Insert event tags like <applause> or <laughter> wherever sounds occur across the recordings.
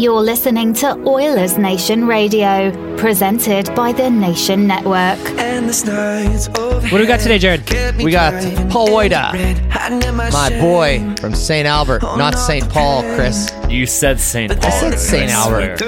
You're listening to Oilers Nation Radio, presented by the Nation Network. What do we got today, Jared? We got Paul Woida, my boy from St. Albert, not St. Paul, Chris. You said St. Paul. I said St. Albert.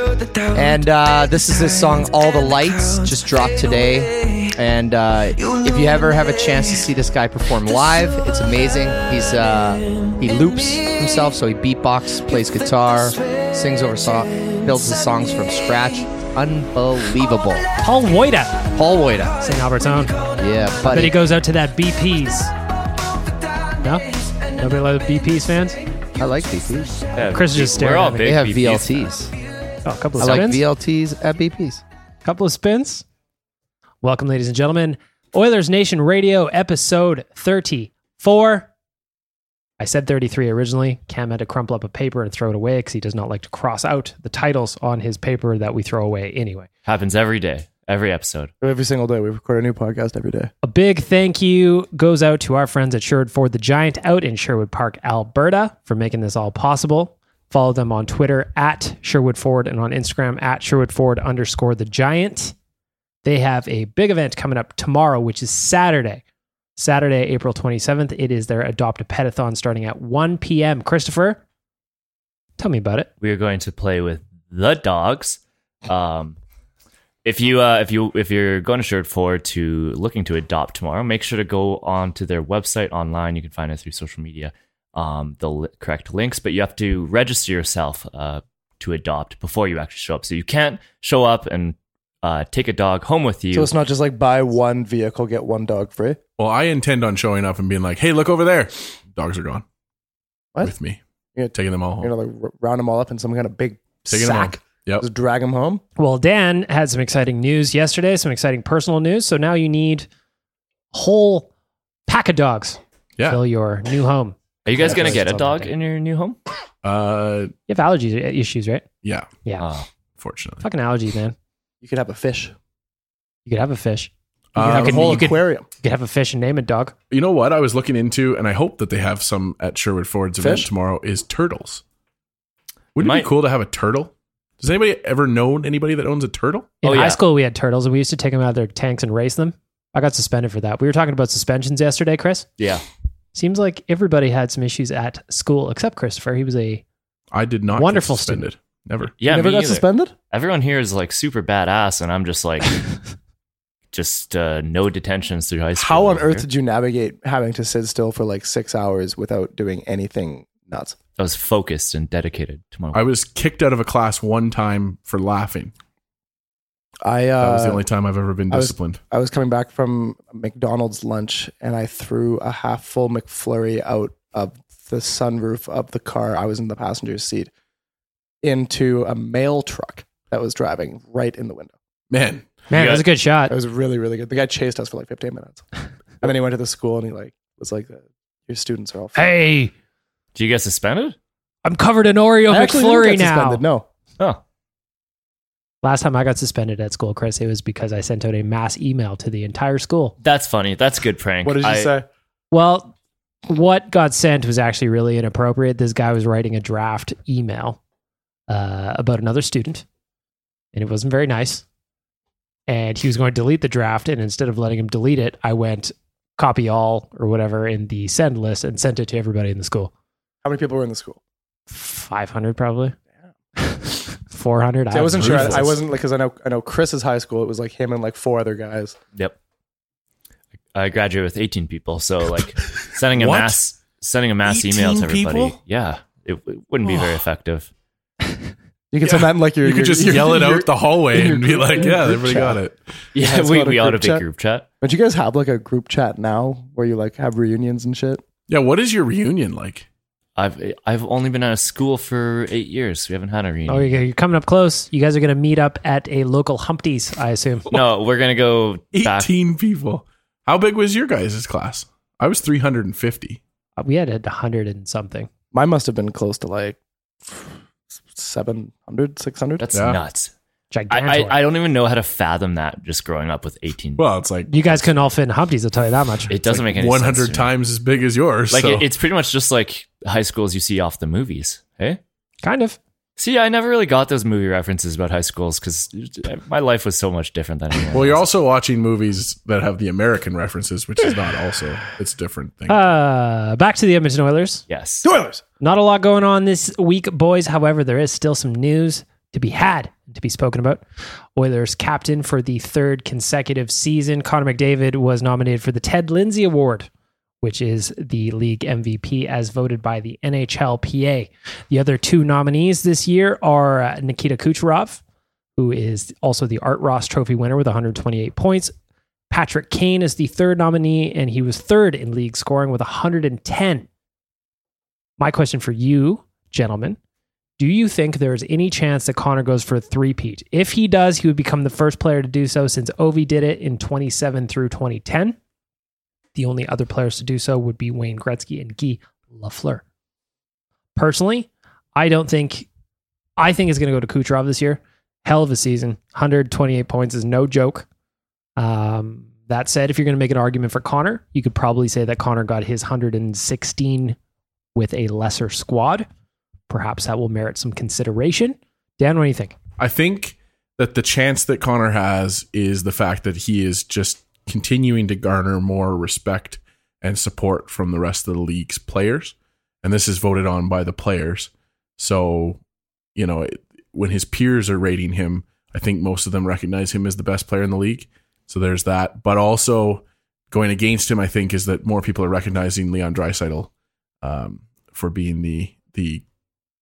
And uh, this is his song All the Lights, just dropped today. And uh, if you ever have a chance to see this guy perform live, it's amazing. He's uh, He loops himself, so he beatbox, plays guitar, sings over song, builds his songs from scratch. Unbelievable. Paul Woida, Paul Woida. St. Albert's own. Yeah, But he goes out to that BP's. No? Nobody loves BP's fans? I like BPs. Chris is just staring We're all at me. They have BPs VLTs. Oh, a couple I of like spins. VLTs at BPs. couple of spins. Welcome, ladies and gentlemen. Oilers Nation Radio, episode 34. I said 33 originally. Cam had to crumple up a paper and throw it away because he does not like to cross out the titles on his paper that we throw away anyway. Happens every day, every episode. Every single day. We record a new podcast every day. A big thank you goes out to our friends at Sherwood Ford the Giant out in Sherwood Park, Alberta, for making this all possible. Follow them on Twitter at Sherwood Ford and on Instagram at Sherwood Ford underscore the Giant. They have a big event coming up tomorrow, which is Saturday. Saturday, April 27th. It is their Adopt a Petathon starting at 1 p.m. Christopher, tell me about it. We are going to play with the dogs. Um, if you uh, if you if you're going to Sherwood Ford to looking to adopt tomorrow, make sure to go on to their website online. You can find it through social media, um, the li- correct links. But you have to register yourself uh, to adopt before you actually show up. So you can't show up and uh, take a dog home with you. So it's not just like buy one vehicle, get one dog free. Well, I intend on showing up and being like, "Hey, look over there! Dogs are gone What? with me, Yeah. taking them all home, You know, like r- round them all up in some kind of big taking sack. Yep. Just drag them home. Well, Dan had some exciting news yesterday, some exciting personal news. So now you need a whole pack of dogs to Yeah. fill your new home. Are you guys going to get a dog in your new home? Uh, You have allergy issues, right? yeah. Yeah. Oh. Fortunately, Fucking allergies, man. You could have a fish. You could have a fish. You Uh, could have can- a whole you could- aquarium. You could have a fish and name it dog. you know what I was looking into, and I hope that they have some at Sherwood Ford's event Fish? tomorrow. Is turtles? Wouldn't it Might- be cool to have a turtle? Does anybody ever know anybody that owns a turtle? In Oh, high yeah. school, we had turtles and we used to take them out of their tanks and race them. I got suspended for that. We were talking about suspensions yesterday, Chris. Yeah. Seems like everybody had some issues at school except Christopher. He was a I did not. Wonderful get suspended. Never. Yeah, you never me got either. suspended? Everyone here is like super badass, and I'm just like, <laughs> just uh, no detentions through high school. How on over earth here. did you navigate having to sit still for like six hours without doing anything Nuts. that was focused and dedicated to my Work. I was kicked out of a class one time for laughing. I uh, That was the only time I've ever been I was- disciplined. I was coming back from McDonald's lunch and I threw a half full McFlurry out of the sunroof of the car. I was in the passenger seat into a mail truck that was driving right in the window. Man, Man, You that was a good shot. It was really, really good. The guy chased us for like 15 minutes. <laughs> And then he went to the school and he like was like, uh, your students are all Hey, Do you get suspended? I'm covered in Oreo I actually didn't McFlurry get now. suspended, No. Oh, Last time I got suspended at school, Chris, it was because I sent out a mass email to the entire school. that's funny. That's a good prank. What did you I- say? Well, what got sent was actually really inappropriate. This guy was writing a draft email uh, about another student, and it wasn't very nice. And he was going to delete the draft, and instead of letting him delete it, I went copy all or whatever in the send list and sent it to everybody in the school. How many people were in the school? 500 probably. <laughs> 400. See, I wasn't sure. I, I wasn't like, cause I know, I know Chris's high school, it was like him and like four other guys. Yep. I graduated with 18 people, so like sending a <laughs> mass sending a mass email to everybody. people? Yeah, it, it wouldn't be very effective. You can send that in like your, you could your- just your- yell it your- out the hallway in your and be like, "Yeah, group everybody chat. got it." <laughs> Yeah, it's we, called a we ought a group big chat. group chat. Don't you guys have like a group chat now where you like have reunions and shit? Yeah, what is your reunion like? I've I've only been out of school for eight years. We haven't had a oh, reunion. Oh, you're you're coming up close. You guys are going to meet up at a local Humpty's, I assume. <laughs> No, we're gonna go back. Eighteen people. How big was your guys' class? I was three hundred and fifty. We had a hundred and something. Mine must have been close to like 700, 600. That's Yeah. nuts. I, Gigantor. I I don't even know how to fathom that. Just growing up with 18. Well, it's like you guys couldn't all fit in Humpty's, I'll tell you that much. it doesn't make any one sense. to hundred me. times as big as yours. Like so- it, it's pretty much just like high schools you see off the movies. Hey. kind of. See, I never really got those movie references about high schools because my life was so much different than anyone well, you're also watching movies that have the American references, which is not also it's different thing. Uh, back to the Edmonton Oilers. yes. Oilers. Not a lot going on this week, boys. However, there is still some news to be had to be spoken about. Oilers captain for the third consecutive season, Connor McDavid was nominated for the Ted Lindsay Award, which is the league MVP as voted by the NHLPA. The other two nominees this year are uh, Nikita Kucherov, who is also the Art Ross Trophy winner with 128 points. Patrick Kane is the third nominee, and he was third in league scoring with 110. My question for you, gentlemen, do you think there's any chance that Connor goes for a three-peat? If he does, he would become the first player to do so since Ovi did it in 27 through 2010. The only other players to do so would be Wayne Gretzky and Guy Lafleur. Personally, I don't think I think it's going to go to Kucherov this year. Hell of a season. 128 points is no joke. Um, that said, if you're going to make an argument for Connor, you could probably say that Connor got his 116 with a lesser squad. Perhaps that will merit some consideration. Dan, what do you think? I think that the chance that Connor has is the fact that he is just continuing to garner more respect and support from the rest of the league's players. And this is voted on by the players. So, you know, it, when his peers are rating him, I think most of them recognize him as the best player in the league. So there's that. But also going against him, I think, is that more people are recognizing Leon Draisaitl um, for being the the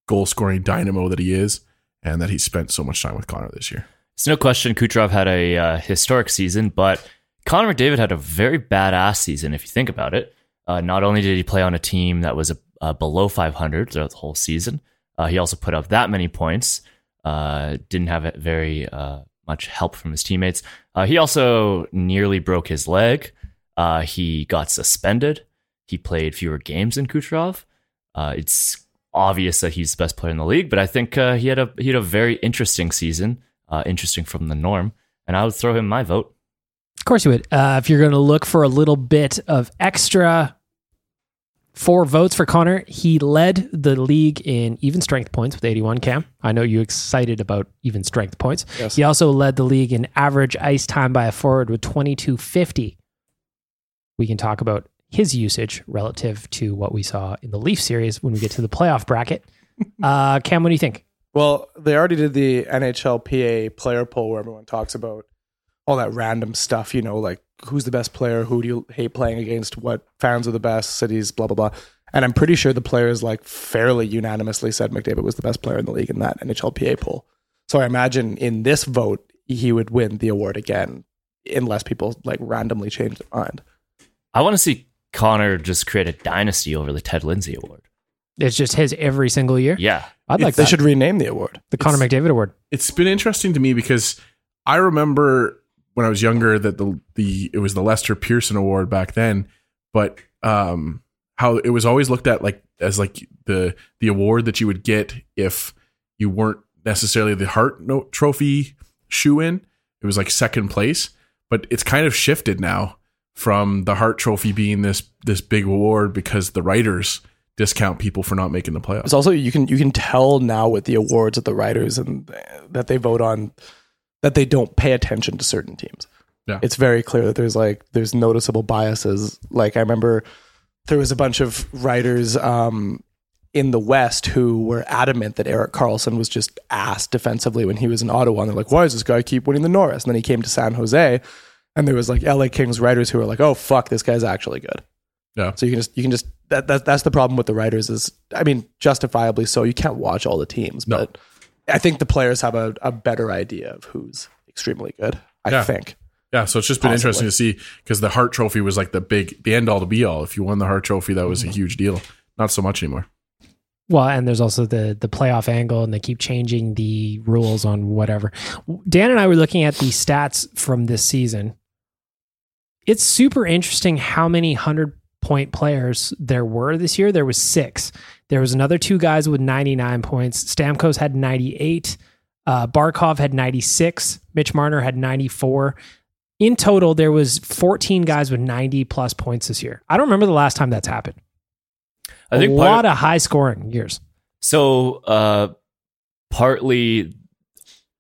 goal scoring dynamo that he is, and that he's spent so much time with Connor this year. It's no question Kucherov had a uh, historic season, but Connor McDavid had a very badass season if you think about it. Uh, not only did he play on a team that was a, uh, below 500 throughout the whole season, uh, he also put up that many points. Uh, didn't have very uh, much help from his teammates. Uh, he also nearly broke his leg. Uh, he got suspended. He played fewer games than Kucherov. Uh, it's obvious that he's the best player in the league, but I think uh, he had a he had a very interesting season, uh, interesting from the norm, and I would throw him my vote. Of course you would. Uh, if you're going to look for a little bit of extra four votes for Connor, he led the league in even strength points with 81. Cam, I know you excited about even strength points. Yes. He also led the league in average ice time by a forward with 2250. We can talk about his usage relative to what we saw in the Leaf series when we get to the playoff bracket. <laughs> Uh, Cam, what do you think? Well, they already did the NHLPA player poll where everyone talks about all that random stuff, you know, like who's the best player, who do you hate playing against, what fans are the best, cities, blah blah blah. And I'm pretty sure the players like fairly unanimously said McDavid was the best player in the league in that NHLPA poll. So I imagine in this vote he would win the award again unless people like randomly change their mind. I want to see Connor just create a dynasty over the Ted Lindsay Award. It's just his every single year. Yeah. I'd like They that. should rename the award. the Connor McDavid Award. it's been interesting to me because I remember when I was younger that the the it was the Lester Pearson Award back then, but um how it was always looked at like as like the the award that you would get if you weren't necessarily the Hart Trophy shoe in. It was like second place, but it's kind of shifted now from the Hart Trophy being this this big award because the writers discount people for not making the playoffs. It's also you can you can tell now with the awards that the writers and that they vote on that they don't pay attention to certain teams. Yeah. It's very clear that there's like there's noticeable biases. Like I remember there was a bunch of writers um, in the West who were adamant that Erik Karlsson was just ass defensively when he was in Ottawa. And they're like, why does this guy keep winning the Norris? And then he came to San Jose, and there was like LA Kings writers who were like, oh fuck, this guy's actually good. Yeah. So you can just you can just that, that that's the problem with the writers is I mean justifiably so you can't watch all the teams, No. but I think the players have a, a better idea of who's extremely good. I Yeah. think. Yeah, so it's just been interesting to see because the Hart Trophy was like the big, the end all to be all. If you won the Hart Trophy, that was a mm-hmm. huge deal. Not so much anymore. Well, and there's also the the playoff angle, and they keep changing the rules on whatever. Dan and I were looking at the stats from this season. It's super interesting how many hundred point players there were this year. There was six. There was another two guys with 99 points. Stamkos had 98. Uh, Barkov had 96. Mitch Marner had 94. In total, there was 14 guys with 90 plus points this year. I don't remember the last time that's happened. I think a lot of- of high scoring years. So, uh, partly,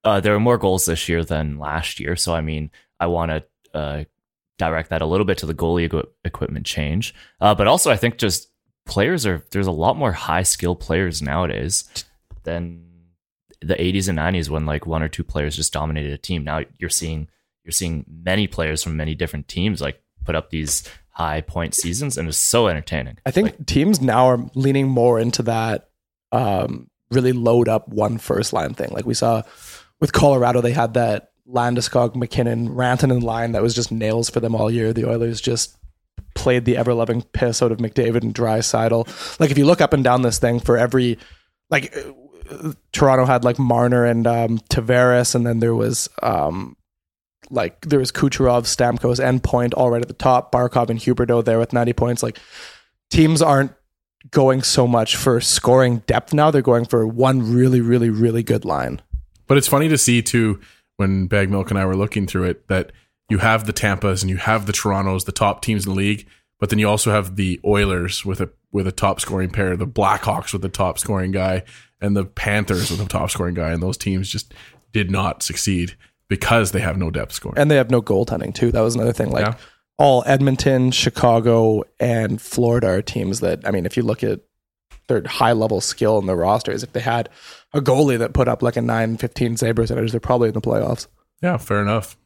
uh, there were more goals this year than last year. So, I mean, I want to uh, direct that a little bit to the goalie equi- equipment change. Uh, but also, I think just players are there's a lot more high skill players nowadays than the 80s and 90s when like one or two players just dominated a team. Now you're seeing you're seeing many players from many different teams like put up these high point seasons, and it's so entertaining. I think teams now are leaning more into that um, really load up one first line thing. Like we saw with Colorado, they had that Landeskog, MacKinnon, Rantanen line that was just nails for them all year. The Oilers just played the ever loving piss out of McDavid and Draisaitl. Like if you look up and down this thing for every like uh, Toronto had like Marner and um, Tavares, and then there was um, like there was Kucherov, Stamkos, and Point all right at the top. Barkov and Huberdeau there with 90 points. Like teams aren't going so much for scoring depth now. They're going for one really, really, really good line. But it's funny to see too when Bag Milk and I were looking through it that you have the Tampas and you have the Torontos, the top teams in the league, but then you also have the Oilers with a with a top scoring pair, the Blackhawks with the top scoring guy, and the Panthers with a top scoring guy, and those teams just did not succeed because they have no depth scoring. And they have no goaltending too. That was another thing. Like Yeah. all Edmonton, Chicago, and Florida are teams that I mean, if you look at their high level skill in the rosters, if they had a goalie that put up like a 9 15 save percentage, they're probably in the playoffs. yeah, fair enough.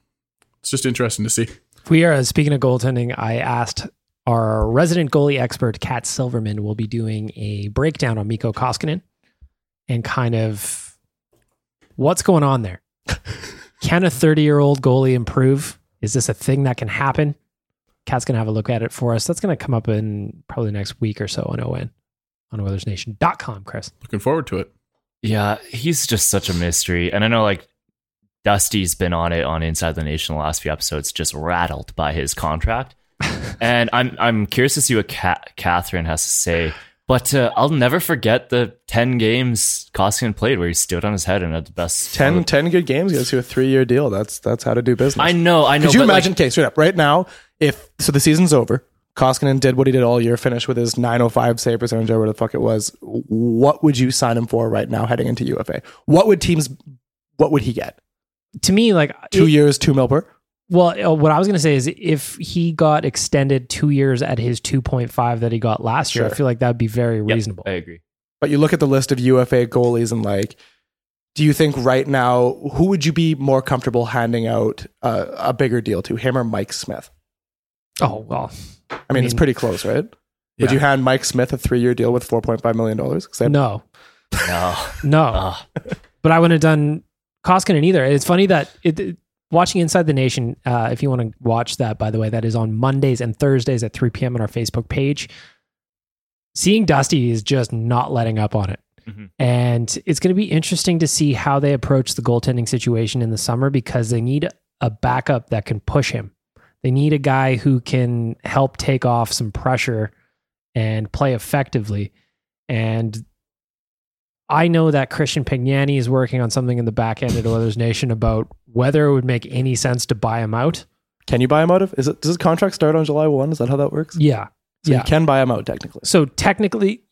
It's just interesting to see. We are speaking of goaltending. I asked our resident goalie expert, Kat Silverman, will be doing a breakdown on Mikko Koskinen and kind of what's going on there. <laughs> can a 30 year old goalie improve? Is this a thing that can happen? Kat's going to have a look at it for us. That's going to come up in probably the next week or so on ON on OilersNation.com, Chris. Looking forward to it. Yeah, he's just such a mystery. And I know like Dusty's been on it on Inside the Nation the last few episodes, just rattled by his contract. <laughs> and I'm I'm curious to see what Ca- Catherine has to say. But uh, I'll never forget the 10 games Koskinen played where he stood on his head and had the best 10, 10 good games gets you a three year deal. That's that's how to do business. I know, I know. Could you but, like, imagine? okay, straight up, right now, if so, the season's over. Koskinen did what he did all year, finished with his 905 save percentage or whatever the fuck it was. What would you sign him for right now heading into UFA? What would teams, what would he get? To me, like Two it- years, two mil per? Well, uh, what I was going to say is if he got extended two years at his 2.5 that he got last year, I feel like that would be very Yep, reasonable. I agree. But you look at the list of UFA goalies and like, do you think right now, who would you be more comfortable handing out uh, a bigger deal to, him or Mike Smith? Oh, well. I mean, it's mean- pretty close, right? Would you hand Mike Smith a three-year deal with four point five million dollars? No, No. no. <laughs> Ah. but I wouldn't have done Koskinen either. It's funny that it, it- watching Inside the Nation, uh, if you want to watch that, by the way, that is on Mondays and Thursdays at 3 p.m. on our Facebook page. Seeing Dusty is just not letting up on it. Mhm. And it's going to be interesting to see how they approach the goaltending situation in the summer because they need a backup that can push him. They need a guy who can help take off some pressure and play effectively. And I know that Christian Pignani is working on something in the back end at Oilers Nation about whether it would make any sense to buy him out. Can you buy him out of? Is it does his contract start on July one? Is that how that works? Yeah. So yeah. you can buy him out technically. So technically,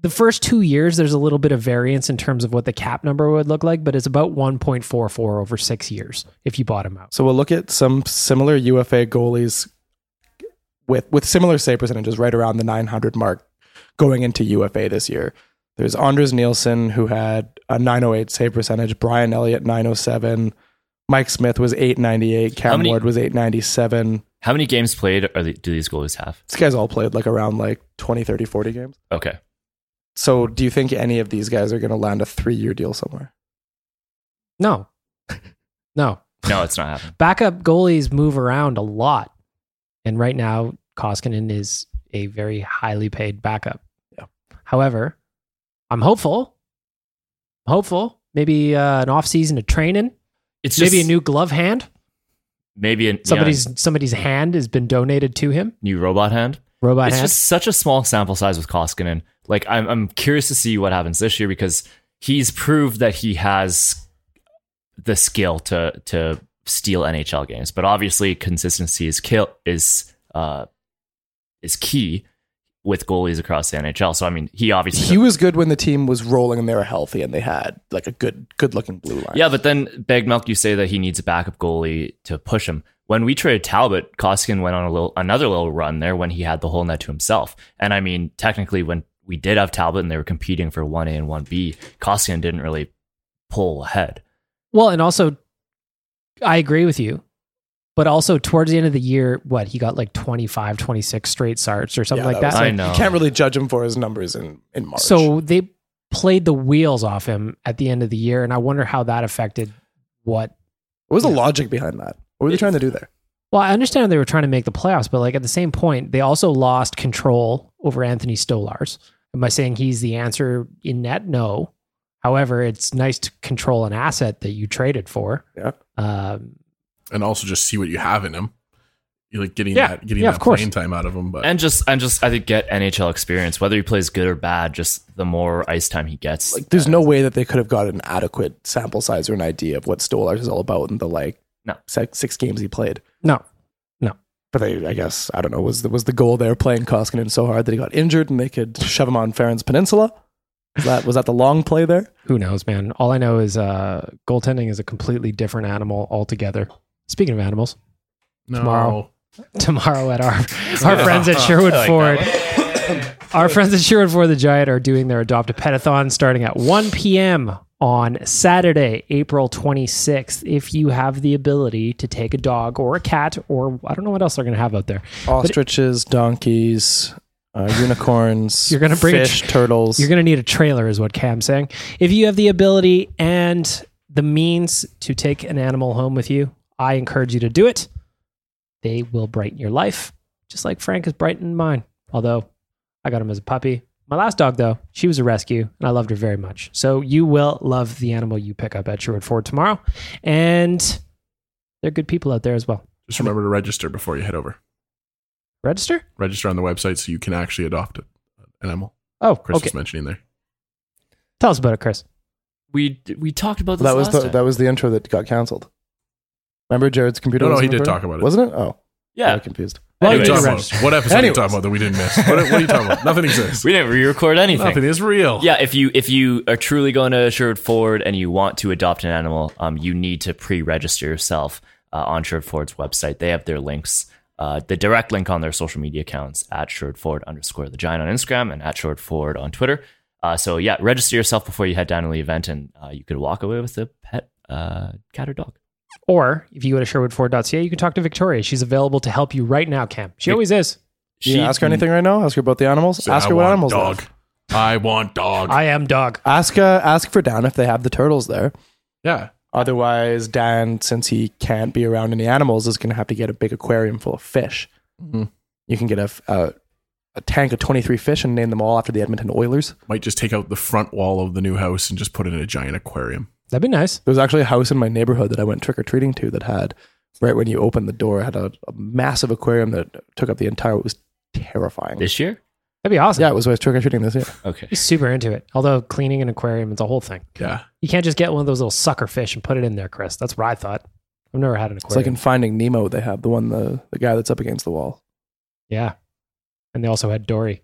the first two years, there's a little bit of variance in terms of what the cap number would look like, but it's about 1.44 over six years if you bought him out. So we'll look at some similar UFA goalies with with similar save percentages right around the 900 mark going into UFA this year. There's Anders Nilsson who had a 908 save percentage, Brian Elliott 907, Mike Smith was 898, How Cam many- Ward was 897. How many games played are they, do these goalies have? These guys all played like around like 20, 30, 40 games. Okay. So do you think any of these guys are going to land a 3-year deal somewhere? No. <laughs> No. No, it's not happening. Backup goalies move around a lot. And right now, Koskinen is a very highly paid backup. Yeah. However, I'm hopeful. Hopeful. Maybe uh, an off season of training. It's just Maybe a new glove hand. maybe a Somebody's somebody's hand has been donated to him. new robot hand. Robot it's hand. just such a small sample size with Koskinen. Like I'm I'm curious to see what happens this year because he's proved that he has the skill to to steal NHL games. But obviously consistency is kill is uh is key with goalies across the NHL. So I mean he obviously He was good when the team was rolling and they were healthy and they had like a good good looking blue line. Yeah, but then Beg Milk, you say that he needs a backup goalie to push him. When we traded Talbot, Koskinen went on a little another little run there when he had the whole net to himself. And I mean, technically, when we did have Talbot and they were competing for one A and one B, Koskinen didn't really pull ahead. well, and also, I agree with you. But also, towards the end of the year, what he got like 25, 26 straight starts or something Yeah, like was that. I know. You can't really judge him for his numbers in, in March. So they played the wheels off him at the end of the year, and I wonder how that affected what. what was the logic behind that? What were they trying to do there? Well, I understand they were trying to make the playoffs, but like at the same point, they also lost control over Anthony Stolarz. Am I saying he's the answer in net? No. However, it's nice to control an asset that you traded for. Yeah. Um, and also just see what you have in him. You're like getting Yeah. that getting Yeah, that of playing time out of him. But And just and just I think get NHL experience, whether he plays good or bad, just the more ice time he gets. Like, there's no way that they could have got an adequate sample size or an idea of what Stolarz is all about in the like No. six, six games he played. No, no. But they, I guess, I don't know, was the, was the goal there playing Koskinen so hard that he got injured and they could shove him on Farron's Peninsula? Was that, was that the long play there? Who knows, man? All I know is uh, goaltending is a completely different animal altogether. Speaking of animals, no. tomorrow. <laughs> tomorrow at our <laughs> our friends at Sherwood like Ford. <laughs> Our friends at Sherwood Ford the Giant are doing their Adopt a Petathon starting at 1 p.m. on Saturday, April 26th. If you have the ability to take a dog or a cat, or I don't know what else they're going to have out there, Ostriches, donkeys, uh, unicorns, You're gonna bring fish, tr- turtles. You're going to need a trailer, is what Cam's saying. If you have the ability and the means to take an animal home with you, I encourage you to do it. They will brighten your life, just like Frank has brightened mine. Although I got him as a puppy. My last dog, though, she was a rescue, and I loved her very much. So you will love the animal you pick up at Sherwood Ford tomorrow. And they're good people out there as well. Just remember to register before you head over. Register? Register on the website so you can actually adopt a- an animal. Oh, Chris okay. was mentioning there. Tell us about it, Chris. we we talked about this that was last the time. that was the intro that got canceled. Remember Jared's computer? No, no, he did talk about it. wasn't it? Oh, yeah. I'm confused. What are Anyways. you you talking about? What episode are you talking about that we didn't miss? What, what are you talking about? Nothing exists. <laughs> We didn't re-record anything. Nothing is real. Yeah, if you if you are truly going to Sherwood Ford and you want to adopt an animal, um, you need to pre-register yourself uh, on Sherwood Ford's website. They have their links, uh, the direct link on their social media accounts at Sherwood Ford underscore the Giant on Instagram and at Sherwood Ford on Twitter. Uh, so yeah, register yourself before you head down to the event, and uh, you could walk away with a pet uh, cat or dog. Or if you go to sherwoodford.ca, you can talk to Victoria. She's available to help you right now, Cam. She Vic- always is. You gonna ask her anything right now? Ask her about the animals. Say, ask I her what want animals. they dog. have. I want dog. I am dog. Ask uh, ask for Dan if they have the turtles there. yeah. Otherwise, Dan, since he can't be around any animals, is going to have to get a big aquarium full of fish. Mhm. You can get a, a a tank of twenty three fish and name them all after the Edmonton Oilers. Might just take out the front wall of the new house and just put it in a giant aquarium. That'd be nice. There was actually a house in my neighborhood that I went trick or treating to that had right when you opened the door had a, a massive aquarium that took up the entire. It was terrifying. This year? That'd be awesome. yeah, it was when I was trick or treating this year. Okay. He's super into it. Although cleaning an aquarium is a whole thing. Yeah. You can't just get one of those little sucker fish and put it in there, Chris. That's what I thought. I've never had an aquarium. It's like in Finding Nemo, they have the one the the guy that's up against the wall. yeah. And they also had Dory,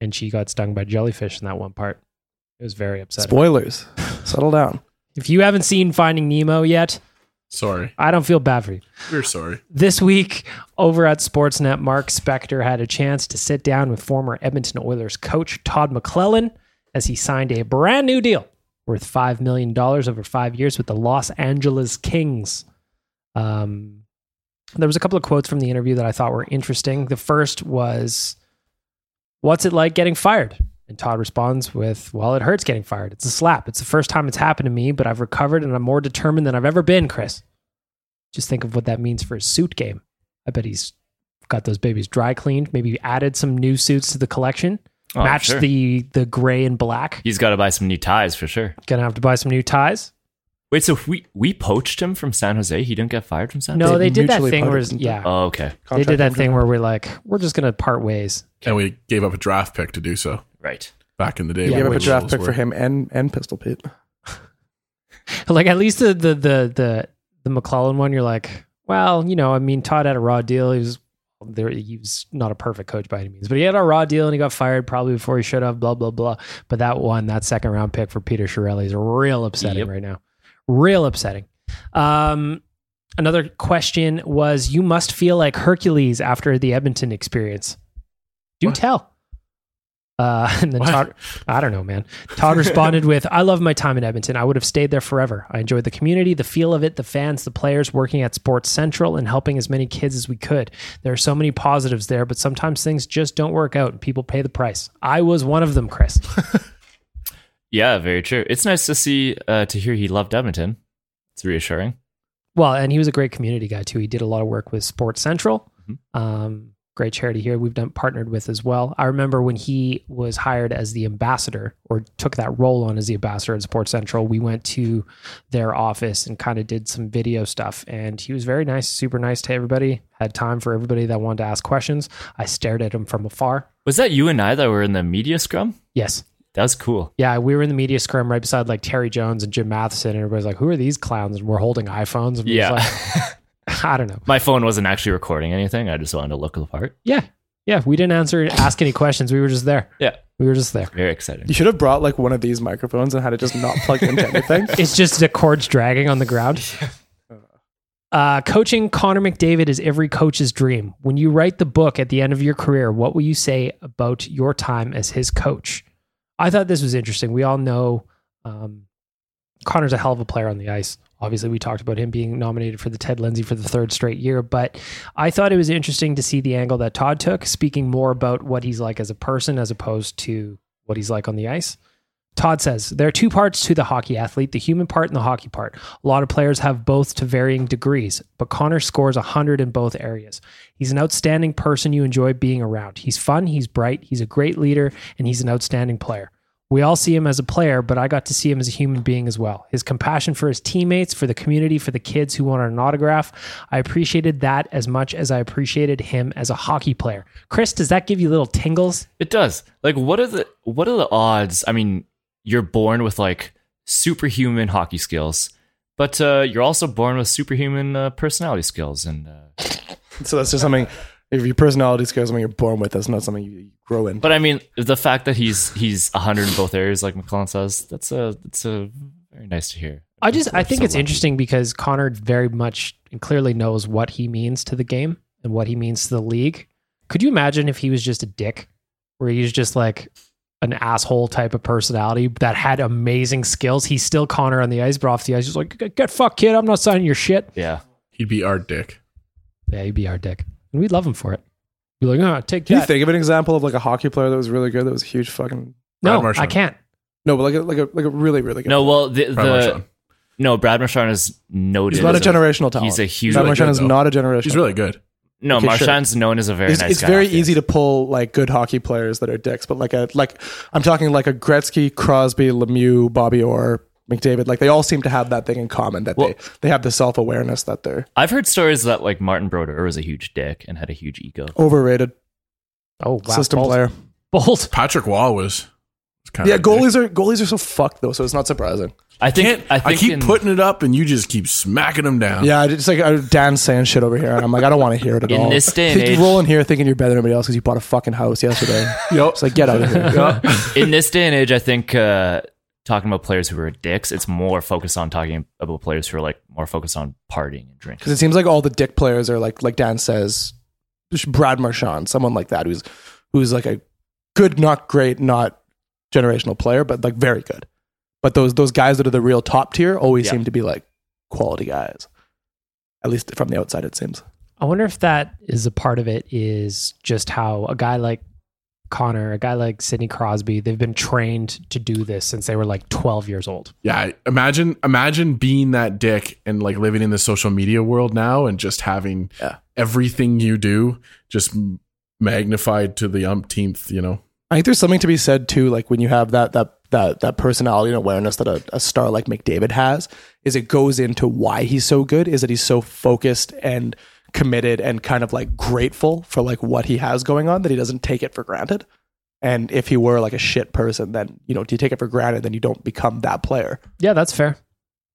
and she got stung by jellyfish in that one part. It was very upsetting. Spoilers. Settle down. If you haven't seen Finding Nemo yet, Sorry. I don't feel bad for you. We're sorry. This week over at Sportsnet, Mark Spector had a chance to sit down with former Edmonton Oilers coach Todd McLellan as he signed a brand new deal worth $5 million over five years with the Los Angeles Kings. Um, there was a couple of quotes from the interview that I thought were interesting. The first was, What's it like getting fired? And Todd responds with, Well, it hurts getting fired. It's a slap. It's the first time it's happened to me, but I've recovered and I'm more determined than I've ever been, Chris. Just think of what that means for his suit game. I bet he's got those babies dry cleaned, maybe added some new suits to the collection, Oh, matched sure. the the gray and black. He's got to buy some new ties for sure. Gonna have to buy some new ties. Wait, so we we poached him from San Jose? He didn't get fired from San No, Jose? they did that thing where, they? yeah, Oh, okay. they did that thing where we're like, we're just gonna part ways. And we gave up a draft pick to do so Right. back in the day. Yeah, You gave up a which draft pick were- for him and and Pistol Pete. <laughs> like at least the the the the the McLellan one, you're like, well, you know, I mean, Todd had a raw deal. He was there. He was not a perfect coach by any means, but he had a raw deal and he got fired probably before he should have. Blah blah blah. But that one, that second round pick for Peter Chiarelli is real upsetting Yep. right now. Real upsetting. Um, another question was: You must feel like Hercules after the Edmonton experience. Do What? tell. Uh, <laughs> and then What? Todd, I don't know, man. Todd responded with, I love my time in Edmonton. I would have stayed there forever. I enjoyed the community, the feel of it, the fans, the players, working at Sports Central, and helping as many kids as we could. There are so many positives there, but sometimes things just don't work out and people pay the price. I was one of them, Chris. <laughs> Yeah, very true. It's nice to see uh, to hear he loved Edmonton. It's reassuring. Well, and he was a great community guy too. He did a lot of work with Sports Central. Mhm. Um, great charity here we've done partnered with as well. I remember when he was hired as the ambassador or took that role on as the ambassador at Sports Central. We went to their office and kind of did some video stuff, and he was very nice, super nice to everybody. Had time for everybody that wanted to ask questions. I stared at him from afar. Was that you and I that were in the media scrum? Yes. That was cool. Yeah, we were in the media scrum right beside like Terry Jones and Jim Matheson, and everybody's like, "Who are these clowns?" And we're holding iPhones. And Yeah. like- <laughs> <laughs> I don't know. My phone wasn't actually recording anything. I just wanted to look the part. Yeah. Yeah. We didn't answer, ask any questions. We were just there. Yeah. We were just there. Very exciting. You should have brought like one of these microphones and had it just not plugged into <laughs> anything. It's just the cords dragging on the ground. <laughs> Uh, coaching Connor McDavid is every coach's dream. When you write the book at the end of your career, what will you say about your time as his coach? I thought this was interesting. We all know um, Connor's a hell of a player on the ice. Obviously, we talked about him being nominated for the Ted Lindsay for the third straight year, but I thought it was interesting to see the angle that Todd took, speaking more about what he's like as a person as opposed to what he's like on the ice. Todd says there are two parts to the hockey athlete the human part and the hockey part. A lot of players have both to varying degrees, but Connor scores 100 in both areas. He's an outstanding person you enjoy being around. He's fun, he's bright, he's a great leader, and he's an outstanding player. We all see him as a player, but I got to see him as a human being as well. His compassion for his teammates, for the community, for the kids who wanted an autograph. I appreciated that as much as I appreciated him as a hockey player. Chris, does that give you little tingles? It does. Like, what are the what are the odds? I mean, you're born with like superhuman hockey skills, but uh, you're also born with superhuman uh, personality skills, and uh, so that's just something. If your personality skills something you're born with, that's not something you grow in. But I mean, the fact that he's he's hundred in both areas, like McLellan says, that's a that's a very nice to hear. I just I think So it's lucky. interesting because Connor very much and clearly knows what he means to the game and what he means to the league. Could you imagine if he was just a dick, where he's just like an asshole type of personality that had amazing skills? He's still Connor on the ice, but off the ice, he's like, "Get- "Get fuck, kid! I'm not signing your shit." Yeah, He'd be our dick. Yeah, he'd be our dick, and we'd love him for it. We'd be like, oh, take Can you think of an example of like a hockey player that was really good? That was a huge fucking no, Brad I can't. no, but like a like a like a really really good. No, player. well, the, Brad the Marchand. no Brad Marchand is noted. he's not a as generational talent. He's a huge. Brad Marchand is though. not a generational. He's really good. no, Okay, sure. Marchand's known as a very it's, nice. it's guy very off easy to pull like good hockey players that are dicks, but like a like I'm talking like a Gretzky, Crosby, Lemieux, Bobby Orr, McDavid. Like they all seem to have that thing in common that Well- they they have the self awareness that they're I've heard stories that like Martin Brodeur was a huge dick and had a huge ego. overrated Oh, wow. system bold. player. Bold. Patrick Wall was, was kind Yeah, of goalies are goalies are so fucked though, so it's not surprising. I think. Can't, I I, keep in- putting it up, and you just keep smacking them down. Yeah, it's like uh, Dan's saying shit over here, and I'm like, I don't want to hear it at In all. In this day and age- you roll in here thinking you're better than everybody else because you bought a fucking house yesterday. <laughs> Yep. It's like get out of here. <laughs> in this day and age, I think uh, talking about players who are dicks, it's more focused on talking about players who are like more focused on partying and drinking. Because it seems like all the dick players are like, like Dan says, Brad Marchand, someone like that, who's who's like a good, not great, not generational player, but like very good. But those those guys that are the real top tier always Yeah. seem to be like quality guys. At least from the outside, it seems. I wonder if that is a part of it is just how a guy like Connor, a guy like Sidney Crosby, they've been trained to do this since they were like 12 years old. Yeah, imagine imagine being that dick and like living in the social media world now and just having Yeah. everything you do just magnified to the umpteenth, you know. I think there's something to be said too, like when you have that that that that personality and awareness that a, a star like McDavid has, is it goes into why he's so good, is that he's so focused and committed and kind of like grateful for like what he has going on that he doesn't take it for granted. And if he were like a shit person, then you know, do you take it for granted, then you don't become that player. Yeah, that's fair.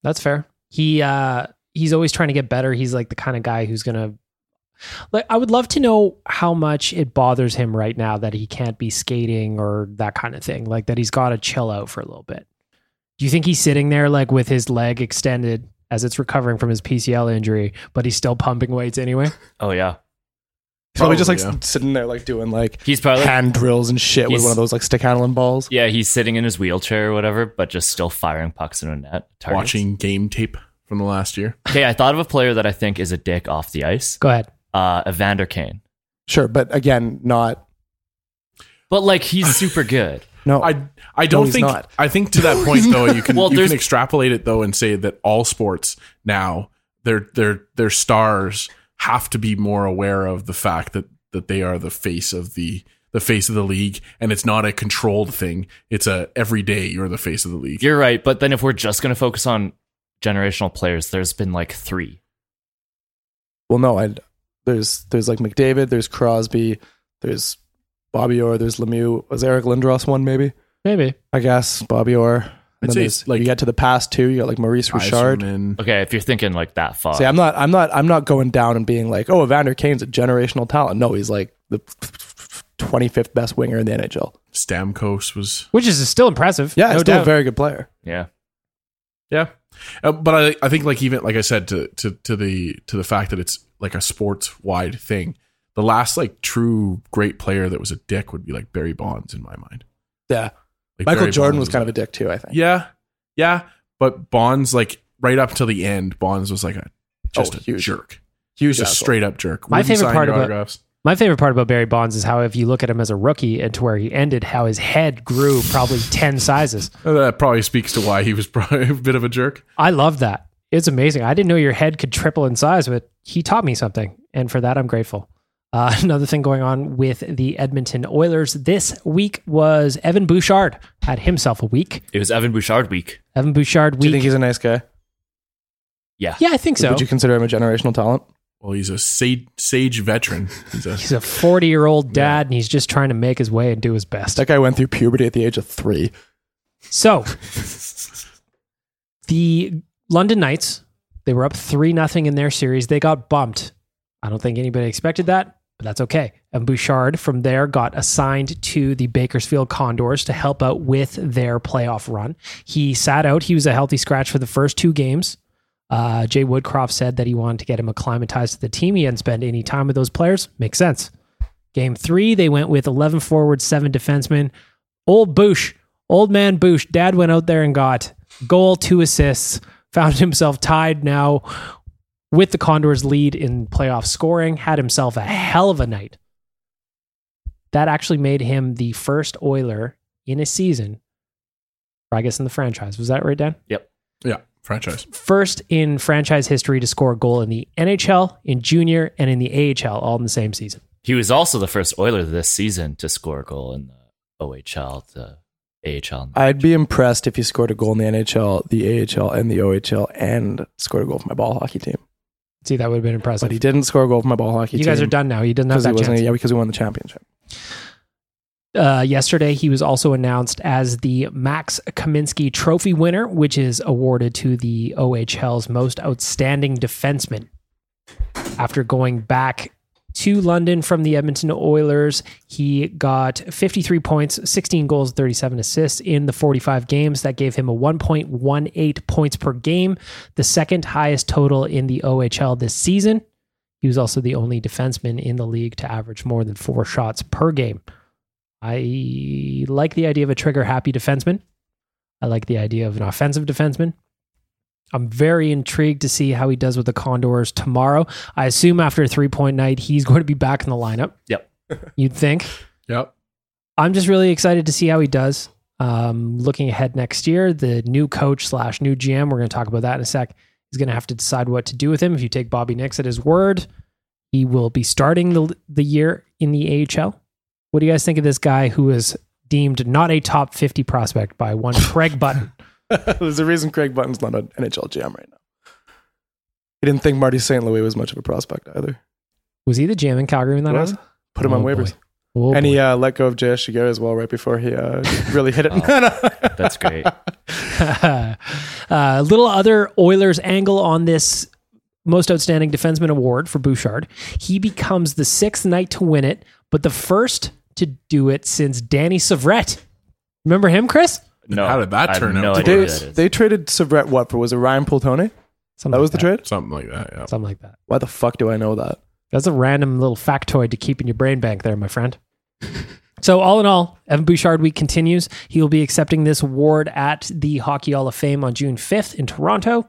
That's fair. He uh he's always trying to get better. He's like the kind of guy who's gonna like I would love to know how much it bothers him right now that he can't be skating or that kind of thing. Like that he's gotta chill out for a little bit. Do you think he's sitting there like with his leg extended as it's recovering from his PCL injury, but he's still pumping weights anyway? <laughs> Oh yeah, He's probably just like yeah. sitting there like doing like he's probably hand drills and shit with one of those like stick handling balls. yeah he's sitting in his wheelchair or whatever, but just still firing pucks in a net. targets. Watching game tape from the last year. Okay, I thought of a player that I think is a dick off the ice. Go ahead. Uh, Evander Kane, Sure, but again, not but like he's super good. No. I I don't he's think not. I think to that point though you can <laughs> Well, you can extrapolate it though and say that all sports now their their their stars have to be more aware of the fact that that they are the face of the the face of the league and it's not a controlled thing it's a everyday you're the face of the league You're right, but then if we're just gonna focus on generational players, there's been like three. Well, no, I there's there's like McDavid, there's Crosby, there's Bobby Orr, there's Lemieux. Was Eric Lindros one maybe? Maybe. I guess Bobby Orr. And I'd then say there's- it's like- you get to the past too. You got like Maurice Richard. Yzerman. Okay, if you're thinking like that far, See, I'm not, I'm not, I'm not going down and being like, oh, Evander Kane's a generational talent. No, he's like the 25th best winger in the NHL. Stamkos was Which is still impressive. Yeah, no still doubt. a very good player. yeah. Yeah, uh, but I I think like even like I said to to to the to the fact that it's like a sports wide thing. The last like true great player that was a dick would be like Barry Bonds in my mind. Yeah, Like Michael Barry Jordan Bonds was kind of a dick too. I think. yeah yeah, but Bonds like right up until the end, Bonds was like a just Oh, a huge. jerk, huge just asshole. straight up jerk. My Wouldn't favorite part about- autographs. My favorite part about Barry Bonds is how if you look at him as a rookie and to where he ended, how his head grew probably <laughs> 10 sizes. Uh, That probably speaks to why he was <laughs> probably a bit of a jerk. I love that. It's amazing. I didn't know your head could triple in size, but he taught me something. And for that, I'm grateful. Uh, <laughs> another thing going on with the Edmonton Oilers this week was Evan Bouchard had himself a week. It was Evan Bouchard week. Evan Bouchard Do you think he's a nice guy? Yeah. yeah, I think so. Would you consider him a generational talent? Well, he's a sage, sage veteran. He's a, <laughs> He's a 40 year old dad and he's just trying to make his way and do his best. That guy went through puberty at the age of three. So, <laughs> the London Knights, they were up 3 nothing in their series. They got bumped. I don't think anybody expected that, but that's okay. And Bouchard from there got assigned to the Bakersfield Condors to help out with their playoff run. He sat out. He was a healthy scratch for the first two games. Uh, Jay Woodcroft said that he wanted to get him acclimatized to the team. He hadn't spent any time with those players. Makes sense. Game three, they went with 11 forwards, seven defensemen. Old Boosh, old man Boosh, dad went out there and got goal, two assists, <laughs> found himself tied now with the Condors lead in playoff scoring, had himself a hell of a night. That actually made him the first Oiler in a season, or I guess in the franchise. Was that right, Dan? Yep. Yeah, franchise. First in franchise history to score a goal in the NHL, in junior, and in the AHL all in the same season. He was also the first Oiler this season to score a goal in the OHL, the AHL. I'd be impressed if he scored a goal in the NHL, the AHL, and the OHL, and scored a goal for my ball hockey team. See, that would have been impressive. But he didn't score a goal for my ball hockey you guys are done now. He doesn't have because he that wasn't. chance. Yeah, because we won the championship. Uh, yesterday, he was also announced as the Max Kaminsky Trophy winner, which is awarded to the OHL's most outstanding defenseman. After going back to London from the Edmonton Oilers, he got 53 points, 16 goals, 37 assists in the 45 games. That gave him a 1.18 points per game, the second highest total in the OHL this season. He was also the only defenseman in the league to average more than four shots per game. I like the idea of a trigger happy defenseman. I like the idea of an offensive defenseman. I'm very intrigued to see how he does with the Condors tomorrow. I assume after a three point night, he's going to be back in the lineup. Yep. <laughs> You'd think. Yep. I'm just really excited to see how he does. Um, looking ahead next year, the new coach slash new GM, we're going to talk about that in a sec, is going to have to decide what to do with him. If you take Bobby Nix at his word, he will be starting the, the year in the AHL. What do you guys think of this guy who is deemed not a top 50 prospect by one <laughs> Craig Button? <laughs> There's a reason Craig Button's not an NHL GM right now. He didn't think Marty St. Louis was much of a prospect either. Was he the GM in Calgary when that Was? happened? Put him Oh, on boy. waivers. Oh, and he uh, let go of JS Giguere as well right before he uh, <laughs> really hit it. No, no. <laughs> That's great. A little other Oilers angle on this most outstanding defenseman award for Bouchard. He becomes the sixth knight to win it, but the first to do it since Danny Syvret. Remember him, Chris? No, How did that I have turn out No to idea They, who that is. they traded Syvret what for? Was it Ryan Potulny? Something That was like the trade? Something like that. Yeah. Something like that. Why the fuck do I know that? That's a random little factoid to keep in your brain bank there, my friend. <laughs> So, all in all, Evan Bouchard week continues. He will be accepting this award at the Hockey Hall of Fame on June 5th in Toronto.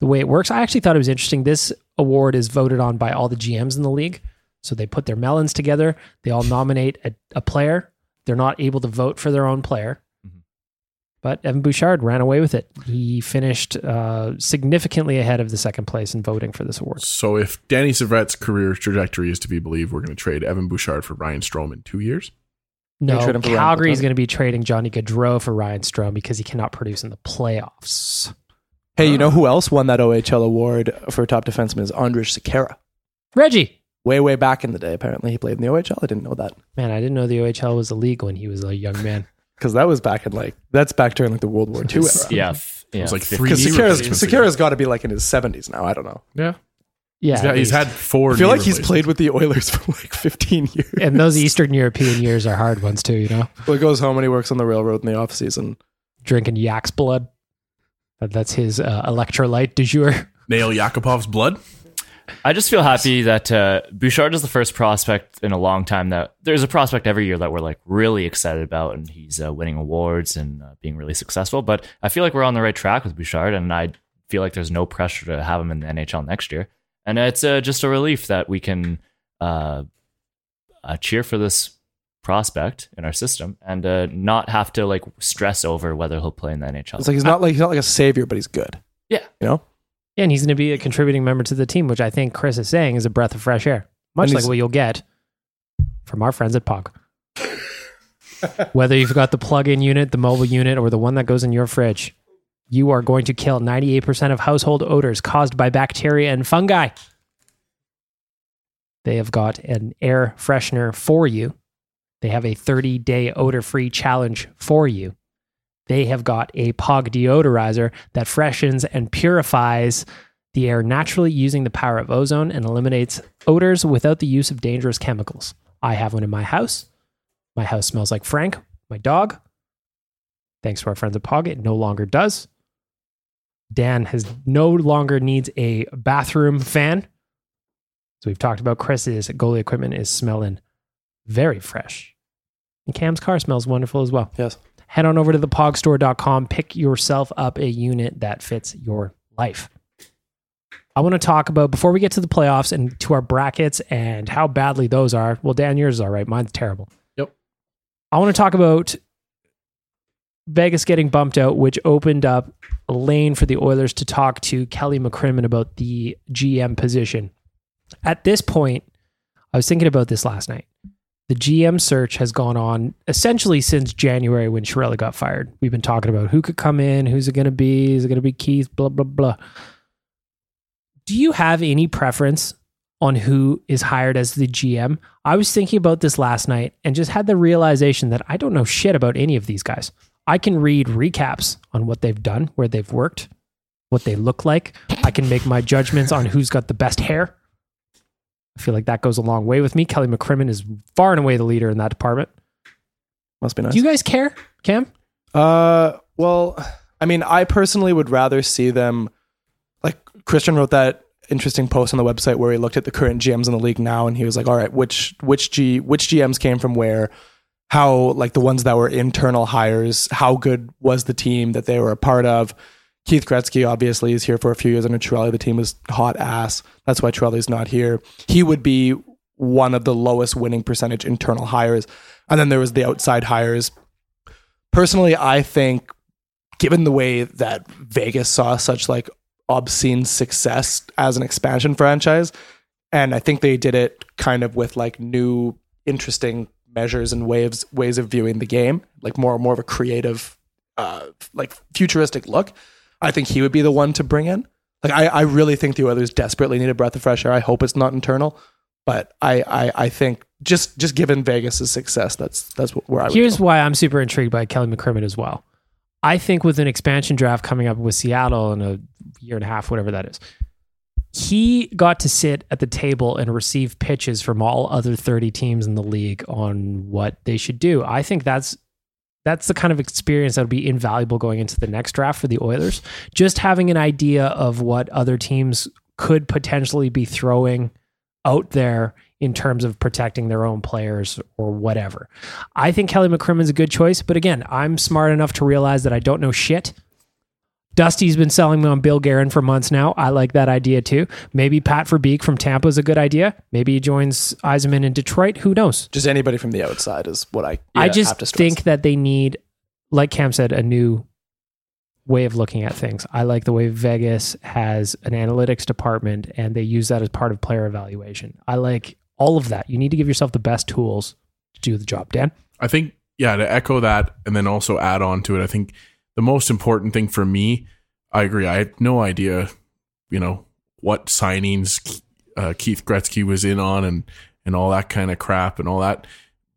The way it works, I actually thought it was interesting. This award is voted on by all the GMs in the league. So, they put their melons together, they all nominate a, a player. They're not able to vote for their own player. But Evan Bouchard ran away with it. He finished uh, significantly ahead of the second place in voting for this award. So if Danny Syvret's career trajectory is to be believed, we're going to trade Evan Bouchard for Ryan Strome in two years. No, trade him for Ryan Calgary is going to be trading Johnny Gaudreau for Ryan Strome because he cannot produce in the playoffs. Hey, you know who else won that OHL award for top defenseman is Andrej Sekera. Reggie, Way, way back in the day, apparently. He played in the OHL. I didn't know that. man, I didn't know the OHL was a league when he was a young man. <laughs> Because that was back in like, that's back during like the World War II era. yeah, f- yeah, was like three Because knee Sekera's, replacements Sekera's got to be like in his 70s now. I don't know. Yeah. Yeah, He's, got- at he's least. had four. I feel like he's played with the Oilers <laughs> for like 15 years. and those Eastern European years are hard ones too. You know, Well, he goes home and he works on the railroad in the off season. drinking yak's blood. That- That's his uh, electrolyte du jour. Nail Yakupov's blood. I just feel happy that uh, Bouchard is the first prospect in a long time that there's a prospect every year that we're like really excited about, and he's uh, winning awards and uh, being really successful. But I feel like we're on the right track with Bouchard, and I feel like there's no pressure to have him in the NHL next year. And it's uh, just a relief that we can uh, uh, cheer for this prospect in our system and uh, not have to like stress over whether he'll play in the NHL. It's like he's not like he's not like a savior, but he's good. Yeah. You know? Yeah, and he's going to be a contributing member to the team, which I think Chris is saying is a breath of fresh air, much like what you'll get from our friends at Pog. <laughs> Whether you've got the plug-in unit, the mobile unit, or the one that goes in your fridge, you are going to kill 98% of household odors caused by bacteria and fungi. They have got an air freshener for you. They have a 30-day odor-free challenge for you. They have got a POG deodorizer that freshens and purifies the air naturally using the power of ozone and eliminates odors without the use of dangerous chemicals. I have one in my house. My house smells like Frank, my dog. Thanks to our friends at POG, it no longer does. Dan has no longer needs a bathroom fan. So we've talked about Chris's goalie equipment is smelling very fresh. And Cam's car smells wonderful as well Yes. Head on over to thepogstore.com pick yourself up a unit that fits your life I want to talk about before we get to the playoffs and to our brackets and how badly those are. Well, Dan, yours is all right. Mine's terrible. Yep. I want to talk about Vegas getting bumped out, which opened up a lane for the Oilers to talk to Kelly McCrimmon about the GM position. At this point, I was thinking about this last night. The GM search has gone on essentially since January when Chiarelli got fired. We've been talking about who could come in, who's it going to be, is it going to be Keith, blah, blah, blah. Do you have any preference on who is hired as the GM? I was thinking about this last night and just had the realization that I don't know shit about any of these guys. I can read recaps on what they've done, where they've worked, what they look like. I can make my judgments on who's got the best hair. I feel like that goes a long way with me. Kelly McCrimmon is far and away the leader in that department. Must be nice. Do you guys care, Cam? Uh, well, I mean, I personally would rather see them. Like Christian wrote that interesting post on the website where he looked at the current GMs in the league now, and he was like, "All right, which which G which GMs came from where? How like the ones that were internal hires? How good was the team that they were a part of?" Keith Gretzky obviously is here for a few years under Trelli. The team was hot ass. That's why Trelli's not here. He would be one of the lowest winning percentage internal hires. And then there was the outside hires. Personally, I think given the way that Vegas saw such like obscene success as an expansion franchise, and I think they did it kind of with like new interesting measures and ways ways of viewing the game, like more more of a creative uh like futuristic look. I think he would be the one to bring in. Like I, I really think the Oilers desperately need a breath of fresh air. I hope it's not internal, but I, I, I think just just given Vegas' success, that's that's where I would Here's go. why I'm super intrigued by Kelly McCrimmon as well. I think with an expansion draft coming up with Seattle in a year and a half, whatever that is, he got to sit at the table and receive pitches from all other 30 teams in the league on what they should do. I think that's that's the kind of experience that would be invaluable going into the next draft for the Oilers. Just having an idea of what other teams could potentially be throwing out there in terms of protecting their own players or whatever. I think Kelly McCrimmon's a good choice, but again, I'm smart enough to realize that I don't know shit. Dusty's been selling me on Bill Guerin for months now. I like that idea too. Maybe Pat Verbeek from Tampa is a good idea. Maybe he joins Yzerman in Detroit. Who knows? Just anybody from the outside is what I I have just to think that they need, like Cam said, a new way of looking at things. I like the way Vegas has an analytics department and they use that as part of player evaluation. I like all of that. You need to give yourself the best tools to do the job, Dan. I think, yeah, to echo that and then also add on to it, I think the most important thing for me, I agree. I had no idea, you know, what signings uh, Keith Gretzky was in on and and all that kind of crap and all that.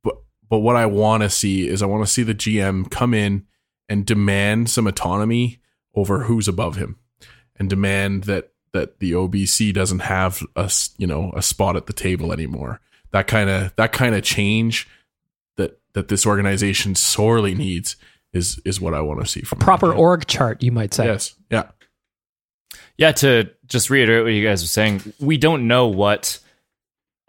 But but what I want to see is I want to see the GM come in and demand some autonomy over who's above him, and demand that that the OEG doesn't have a you know a spot at the table anymore. That kind of that kind of change that that this organization sorely needs is is what I want to see from a Proper org chart, you might say. Yes, yeah, Yeah, to just reiterate what you guys were saying, we don't know what,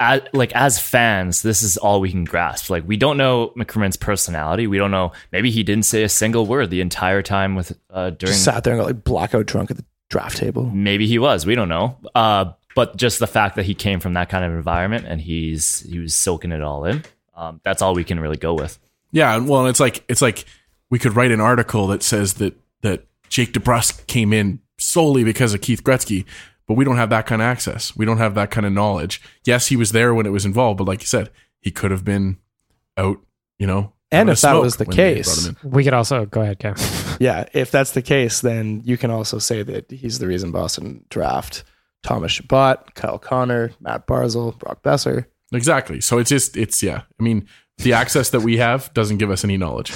as, like as fans, this is all we can grasp. Like we don't know McCrimmon's personality. We don't know. Maybe he didn't say a single word the entire time with uh, during. just sat there and got like blackout drunk at the draft table. Maybe he was. We don't know. Uh, but just the fact that he came from that kind of environment and he's he was soaking it all in. Um, that's all we can really go with. yeah. Well, it's like it's like we could write an article that says that that Jake DeBrusk came in solely because of Keith Gretzky, but we don't have that kind of access. We don't have that kind of knowledge. Yes, he was there when it was involved, but like you said, he could have been out. You know, And if that was the case- brought him in. We could also go ahead, Cam. <laughs> Yeah, if that's the case, then you can also say that he's the reason Boston draft Thomas Chabot, Kyle Connor, Matt Barzal, Brock Boeser. Exactly. So it's just it's yeah. I mean, the access that we have doesn't give us any knowledge.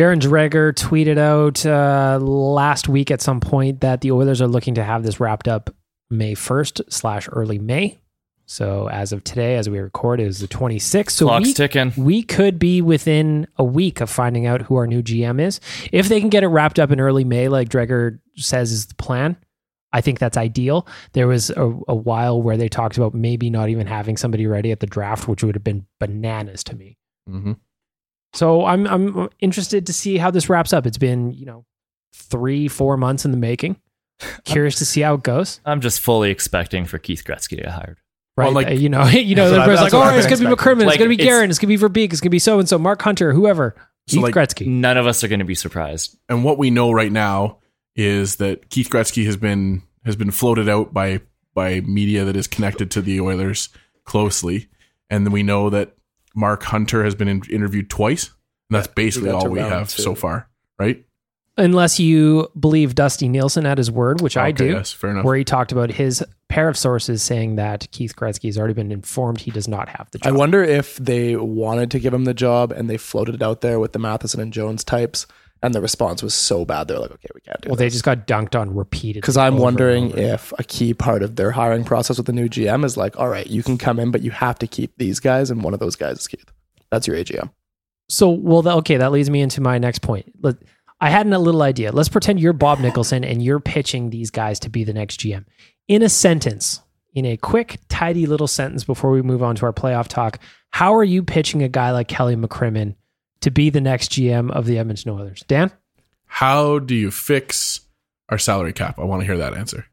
Darren Dreger tweeted out uh, last week at some point that the Oilers are looking to have this wrapped up May 1st slash early May. So as of today, as we record, it is the 26th. So Clock's we, ticking. we could be within a week of finding out who our new GM is. If they can get it wrapped up in early May, like Dreger says is the plan, I think that's ideal. There was a, a while where they talked about maybe not even having somebody ready at the draft, which would have been bananas to me. Mm-hmm. So I'm I'm interested to see how this wraps up. It's been you know three four months in the making. <laughs> Curious to see how it goes. I'm just fully expecting for Keith Gretzky to get hired. Right, Well, like- Uh, you know, <laughs> you know, That's what everybody's like, that's "Oh, what I've it's been gonna be expecting. McCrimmon, it's gonna be it's- it's gonna be Verbeek, it's gonna be so and so, Mark Hunter, whoever." So, Keith like, Gretzky. None of us are going to be surprised. and what we know right now is that Keith Gretzky has been has been floated out by by media that is connected to the Oilers closely, and then we know that Mark Hunter has been in, interviewed twice. And that's basically all we have two. so far, right? Unless you believe Dusty Nielson at his word, which I do, yes, fair enough. where he talked about his pair of sources saying that Keith Gretzky has already been informed he does not have the job. I wonder if they wanted to give him the job and they floated it out there with the Matheson and Jones types, and the response was so bad they're like, okay, we can't do it. well, this. they just got dunked on repeatedly. Because I'm wondering if a key part of their hiring process with the new GM is like, all right, you can come in, but you have to keep these guys, and one of those guys is Keith. That's your AGM. So, well, okay, that leads me into my next point. Let, I had a little idea. Let's pretend you're Bob <laughs> Nicholson and you're pitching these guys to be the next GM. In a sentence, in a quick, tidy little sentence before we move on to our playoff talk, how are you pitching a guy like Kelly McCrimmon to be the next GM of the Edmonton Oilers? Dan? How do you fix our salary cap? I want to hear that answer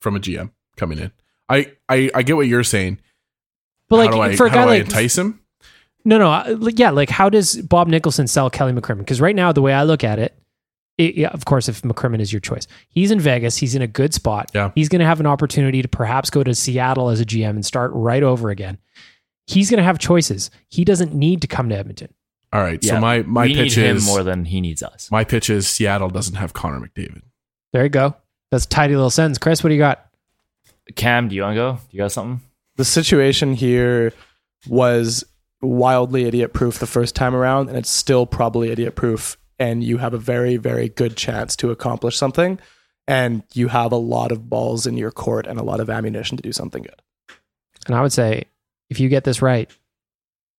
from a GM coming in. I I, I get what you're saying. But like how do I, for a guy like entice him? No, no, yeah. Like, how does Bob Nicholson sell Kelly McCrimmon? Because right now, the way I look at it, it, yeah, of course, if McCrimmon is your choice, he's in Vegas. He's in a good spot. Yeah. He's going to have an opportunity to perhaps go to Seattle as a GM and start right over again. He's going to have choices. He doesn't need to come to Edmonton. All right. Yeah, so my my we pitch need him is more than he needs us. my pitch is Seattle doesn't have Connor McDavid. There you go. That's a tidy little sentence. Chris, what do you got? Cam, do you want to go? Do you got something? The situation here was wildly idiot proof the first time around, and it's still probably idiot proof. And you have a very, very good chance to accomplish something. And you have a lot of balls in your court and a lot of ammunition to do something good. And I would say, if you get this right,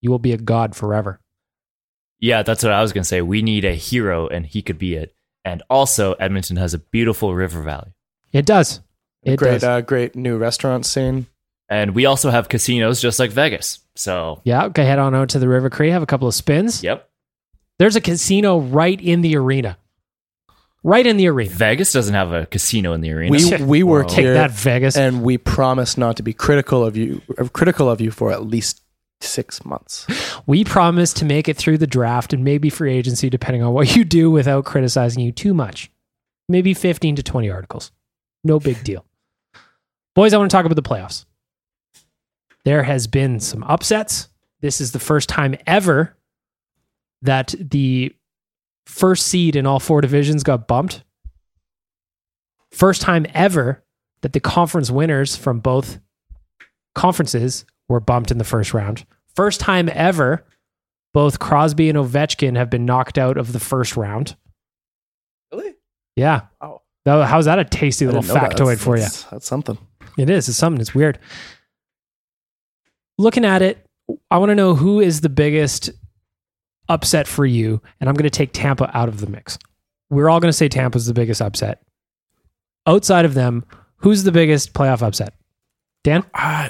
you will be a god forever. Yeah, that's what I was going to say. We need a hero, and he could be it. And also, Edmonton has a beautiful river valley. It does. It great, does. uh, great new restaurant scene. And we also have casinos just like Vegas. So, yeah. Okay. Head on out to the River Cree. Have a couple of spins. yep. There's a casino right in the arena. Right in the arena. Vegas doesn't have a casino in the arena. We <laughs> we work Take here, that, Vegas. and we promise not to be critical of you, uh, critical of you for at least six months. We promise to make it through the draft and maybe free agency, depending on what you do, without criticizing you too much. Maybe 15 to 20 articles. No big deal. Boys, I want to talk about the playoffs. There has been some upsets. This is the first time ever that the first seed in all four divisions got bumped. First time ever that the conference winners from both conferences were bumped in the first round. First time ever, both Crosby and Ovechkin have been knocked out of the first round. Really? Yeah. Oh, How's that a tasty little factoid for you? That's, that's something. It is. It's something. It's weird. Looking at it, I want to know who is the biggest upset for you, and I'm going to take Tampa out of the mix. We're all going to say Tampa's the biggest upset. Outside of them, who's the biggest playoff upset? Dan? Uh,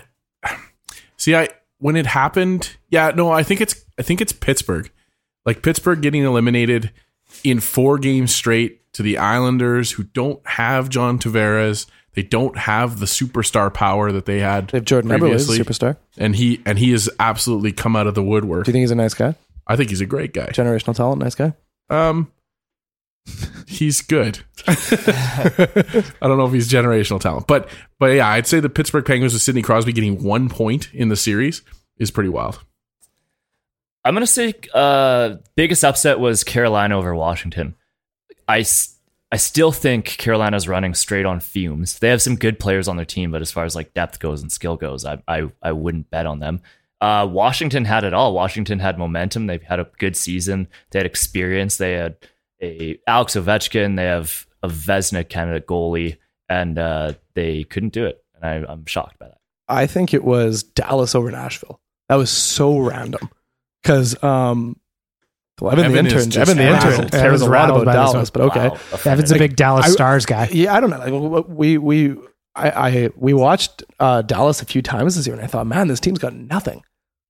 see, I when it happened, yeah, no, I think it's I think it's Pittsburgh. Like Pittsburgh getting eliminated in four games straight to the Islanders, who don't have John Tavares. They don't have the superstar power that they had. They have Jordan Eberle, he's a superstar. and he and he has absolutely come out of the woodwork. Do you think he's a nice guy? I think he's a great guy. Generational talent, nice guy. Um, he's good. <laughs> I don't know if he's generational talent, but but yeah, I'd say the Pittsburgh Penguins with Sidney Crosby getting one point in the series is pretty wild. I'm gonna say uh, biggest upset was Carolina over Washington. I I still think Carolina's running straight on fumes. They have some good players on their team, but as far as like depth goes and skill goes, I I, I wouldn't bet on them. Uh, Washington had it all. Washington had momentum. They've had a good season. They had experience. They had a Alex Ovechkin. They have a Vezina candidate goalie, and uh, they couldn't do it. And I, I'm shocked by that. I think it was Dallas over Nashville. That was so random because um, well, Evan, Evan the intern, Evan the intern, Evan's cares a lot about by Dallas, but okay. Wow. Evan's a Like, big Dallas I- Stars guy. Yeah, I don't know. Like, we we I, I we watched uh, Dallas a few times this year, and I thought, man, this team's got nothing.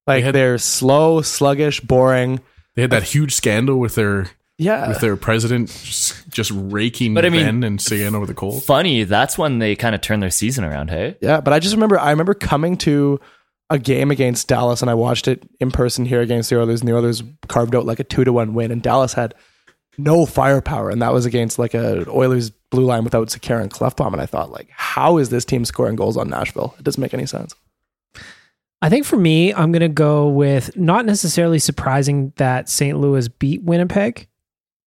Like They had- they're slow, sluggish, boring. They had that huge scandal with their Yeah, with their president just just raking But I mean, Benn and Seguin over the cold. Funny, that's when they kind of turn their season around. Hey, Yeah, but I just remember I remember coming to a game against Dallas and I watched it in person here against the Oilers and the Oilers carved out like a two to one win and Dallas had no firepower and that was against like a Oilers blue line without Sekera and Klefbom and I thought like how is this team scoring goals on Nashville? It doesn't make any sense. I think for me, I'm going to go with not necessarily surprising that St. Louis beat Winnipeg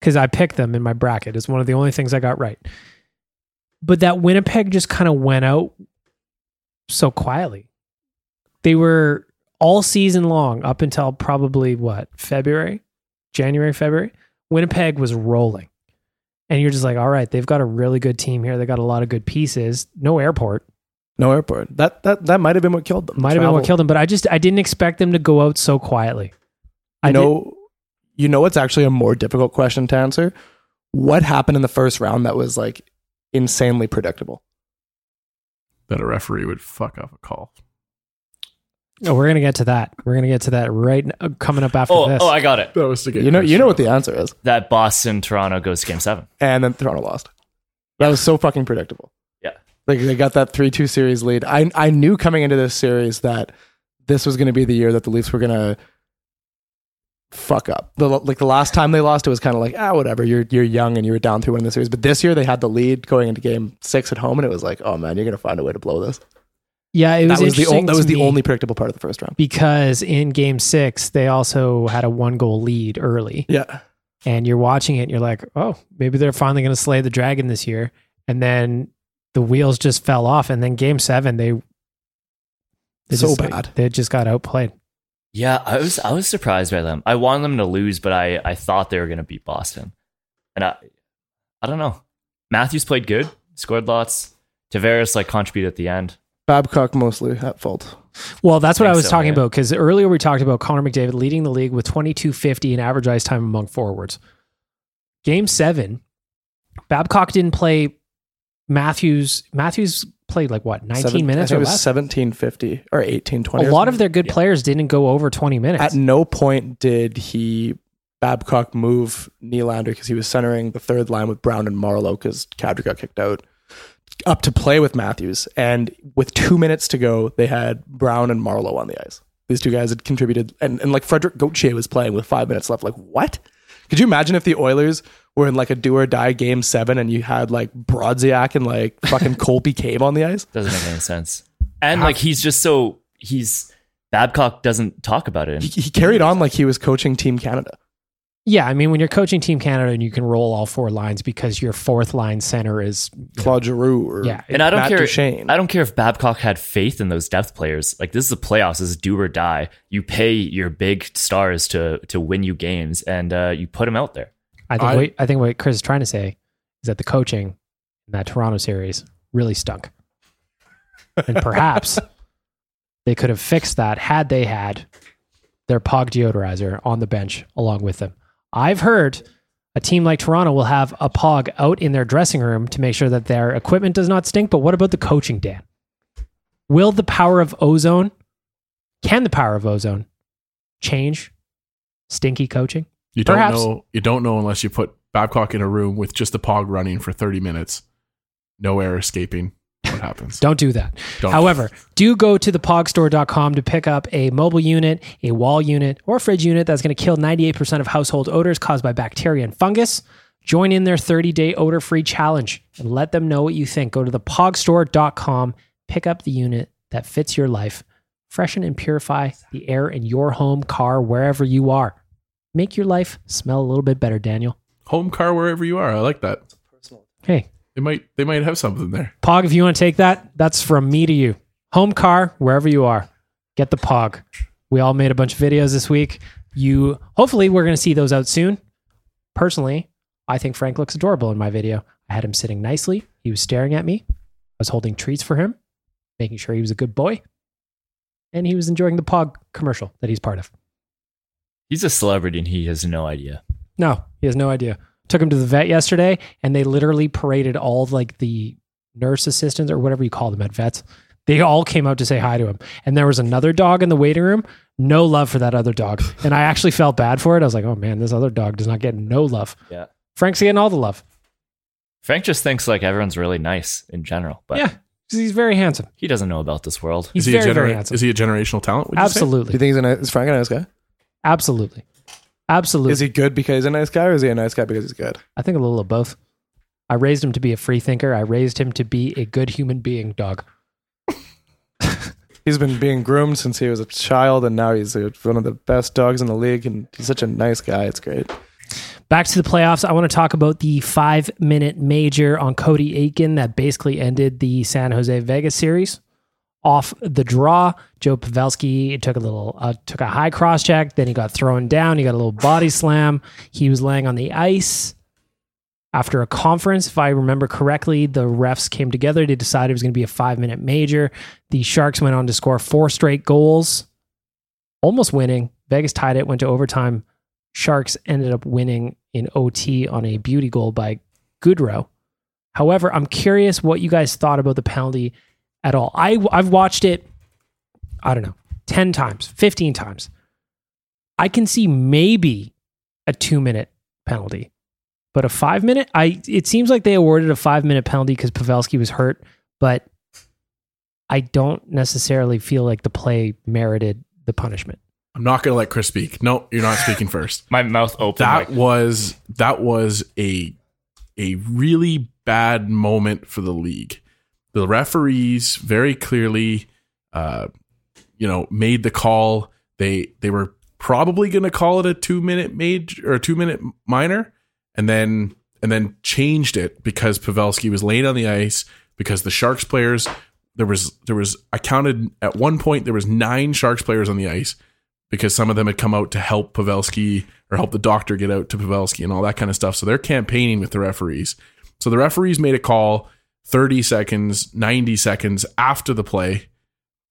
because I picked them in my bracket. It's one of the only things I got right. But that Winnipeg just kind of went out so quietly. They were all season long up until probably what, February, January, February. Winnipeg was rolling. And you're just like, all right, they've got a really good team here. They got a lot of good pieces. No airport. No airport. That that that might have been what killed them. Might have been what killed them, but I just I didn't expect them to go out so quietly. I I know you know what's actually a more difficult question to answer? What happened in the first round that was like insanely predictable? That a referee would fuck up a call. No, we're gonna get to that. We're gonna get to that right n- uh, coming up after oh, this. oh, I got it. That was to get You know you know what the answer is. That Boston Toronto goes to game seven. and then Toronto lost. That was so fucking predictable. Yeah. Like they got that three two series lead. I I knew coming into this series that this was going to be the year that the Leafs were going to fuck up. The, like the last time they lost, it was kind of like ah whatever. You're you're young and you were down three one in the series. But this year they had the lead going into Game Six at home, and it was like oh man, you're going to find a way to blow this. yeah, it was that was the o- that was the only predictable part of the first round. because in Game Six they also had a one goal lead early, Yeah. and you're watching it. and You're like, oh, maybe they're finally gonna slay the dragon this year, and then the wheels just fell off. And then Game Seven they, they So just, bad. They just got outplayed. Yeah, I was I was surprised by them. I wanted them to lose, but I I thought they were going to beat Boston, and I I don't know. Matthews played good, scored lots. Tavares like contributed at the end. Babcock mostly at fault. Well, that's what I Think was so, talking yeah. about because earlier we talked about Connor McDavid leading the league with 2250 in average ice time among forwards. Game seven, Babcock didn't play. Matthews Matthews played like what 19 Seven- minutes or it was less. seventeen fifty or eighteen twenty. A lot of their good players didn't go over 20 minutes. At no point did he Babcock move Nylander because he was centering the third line with Brown and Marleau because Kadri got kicked out up to play with Matthews. And with two minutes to go, they had Brown and Marleau on the ice. These two guys had contributed, and, and like Frederik Gauthier was playing with five minutes left. Like, what? Could you imagine if the Oilers were in like a do or die game seven and you had like Brodziak and like fucking <laughs> Colby Cave on the ice? Doesn't make any sense. And like he's just so he's Babcock doesn't talk about it. He, he carried on like he was coaching Team Canada. yeah, I mean when you're coaching Team Canada and you can roll all four lines because your fourth line center is Claude Giroux or yeah, And I don't Matt care. Duchene. I don't care if Babcock had faith in those depth players. Like this is the playoffs. This is do or die. You pay your big stars to to win you games, and uh, you put them out there. I think I- what, I think what Chris is trying to say is that the coaching in that Toronto series really stunk. and perhaps <laughs> they could have fixed that had they had their Pog deodorizer on the bench along with them. I've heard a team like Toronto will have a Pog out in their dressing room to make sure that their equipment does not stink. But what about the coaching, Dan? Will the power of ozone, can the power of ozone change stinky coaching? You don't Perhaps. know. You don't know unless you put Babcock in a room with just the pog running for thirty minutes, no air escaping. What happens? <laughs> Don't do that. Don't. However, do go to thepogstore.com to pick up a mobile unit, a wall unit, or fridge unit that's going to kill 98% of household odors caused by bacteria and fungus. Join in their 30 day odor free challenge and let them know what you think. Go to thepogstore.com, pick up the unit that fits your life, freshen and purify the air in your home, car, wherever you are. Make your life smell a little bit better, Daniel. Home car wherever you are. I like that. Hey, They might. They might have something there. Pog, if you want to take that, that's from me to you. Home car, wherever you are, get the Pog. We all made a bunch of videos this week. You hopefully we're going to see those out soon. Personally, I think Frank looks adorable in my video. I had him sitting nicely. He was staring at me. I was holding treats for him, making sure he was a good boy, and he was enjoying the Pog commercial that he's part of. He's a celebrity, and he has no idea. No, he has no idea. Took him to the vet yesterday, and they literally paraded all like the nurse assistants or whatever you call them at vets. They all came out to say hi to him. And there was another dog in the waiting room. No love for that other dog. <laughs> And I actually felt bad for it. I was like, oh man, this other dog does not get no love. Yeah. Frank's getting all the love. Frank just thinks like everyone's really nice in general, but yeah, he's very handsome. he doesn't know about this world. He's is he very, a very handsome. is he a generational talent? would you say? Do Absolutely. you think he's a nice, is Frank a nice guy? Absolutely. Absolutely. Is he good because he's a nice guy, or is he a nice guy because he's good? I think a little of both. I raised him to be a free thinker. I raised him to be a good human being, dog. He's been being groomed since he was a child, and now he's one of the best dogs in the league, and he's such a nice guy. It's great. Back to the playoffs. I want to talk about the five minute major on Cody Eakin that basically ended the San Jose Vegas series. Off the draw, Joe Pavelski took a little, uh, took a high cross check. Then he got thrown down. He got a little body slam. He was laying on the ice. After a conference, if I remember correctly, the refs came together. They decided it was going to be a five minute major. The Sharks went on to score four straight goals, almost winning. Vegas tied it, went to overtime. Sharks ended up winning in OT on a beauty goal by Goodrow. However, I'm curious what you guys thought about the penalty at all. I I've watched it I don't know, 10 times, 15 times. I can see maybe a 2-minute penalty. But a 5-minute, I it seems like they awarded a 5-minute penalty cuz Pavelski was hurt, but I don't necessarily feel like the play merited the punishment. I'm not going to let Chris speak. No, you're not speaking first. <laughs> My mouth open. that like, was that was a a really bad moment for the league. The referees very clearly, uh, you know, made the call. They they were probably going to call it a two minute major or a two minute minor, and then and then changed it because Pavelski was laying on the ice because the Sharks players there was there was I counted at one point there was nine Sharks players on the ice because some of them had come out to help Pavelski or help the doctor get out to Pavelski and all that kind of stuff. So they're campaigning with the referees. So the referees made a call 30 seconds, 90 seconds after the play,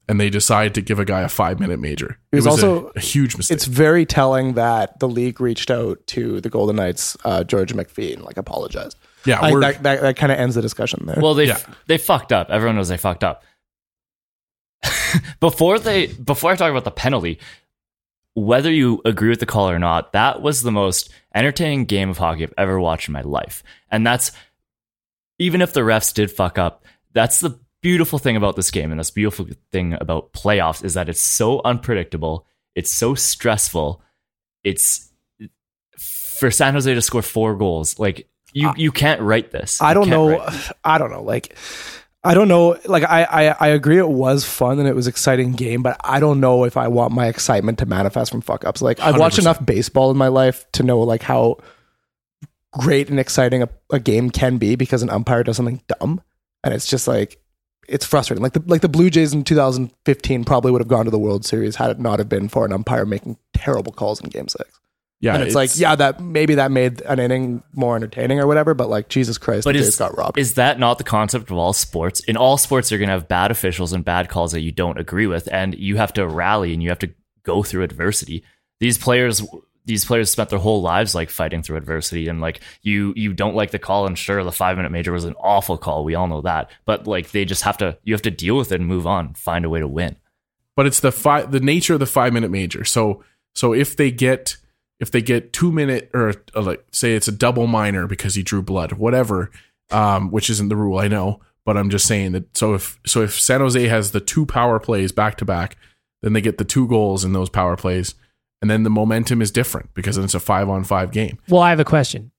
and they decide to give a guy a five minute major. It was a- also- a, huge mistake. It's very telling that the league reached out to the Golden Knights, uh, George McPhee, and like apologized. yeah, I that, that, that kind of ends the discussion there. well, they Yeah. they fucked up. Everyone knows they fucked up. <laughs> before they before I talk about the penalty, whether you agree with the call or not, that was the most entertaining game of hockey I've ever watched in my life. And that's even if the refs did fuck up, that's the beautiful thing about this game and this beautiful thing about playoffs is that it's so unpredictable, it's so stressful. It's for San Jose to score four goals, like you you can't write this. I don't know. <sighs> I don't know. Like, I don't know. Like, I, I, I agree it was fun and it was exciting game, but I don't know if I want my excitement to manifest from fuck ups. Like, I've watched 100%. enough baseball in my life to know like how great and exciting a, a game can be because an umpire does something dumb, and it's just like it's frustrating. Like the like the Blue Jays in 2015 probably would have gone to the World Series had it not have been for an umpire making terrible calls in Game Six. yeah, and it's, like, yeah, that maybe that made an inning more entertaining or whatever, but like Jesus Christ, But the Jays is, got robbed. is that not the concept of all sports? In all sports, you're going to have bad officials and bad calls that you don't agree with, and you have to rally and you have to go through adversity. These players, these players spent their whole lives like fighting through adversity, and like you, you don't like the call, and sure, the five minute major was an awful call. We all know that, but like they just have to, you have to deal with it and move on, find a way to win. but it's the five the nature of the five minute major. So so if they get if they get two minute or uh, like say it's a double minor because he drew blood, whatever, um, which isn't the rule, I know, but I'm just saying that. So if so if San Jose has the two power plays back to back, then they get the two goals in those power plays, and then the momentum is different because then it's a five on five game. Well, I have a question.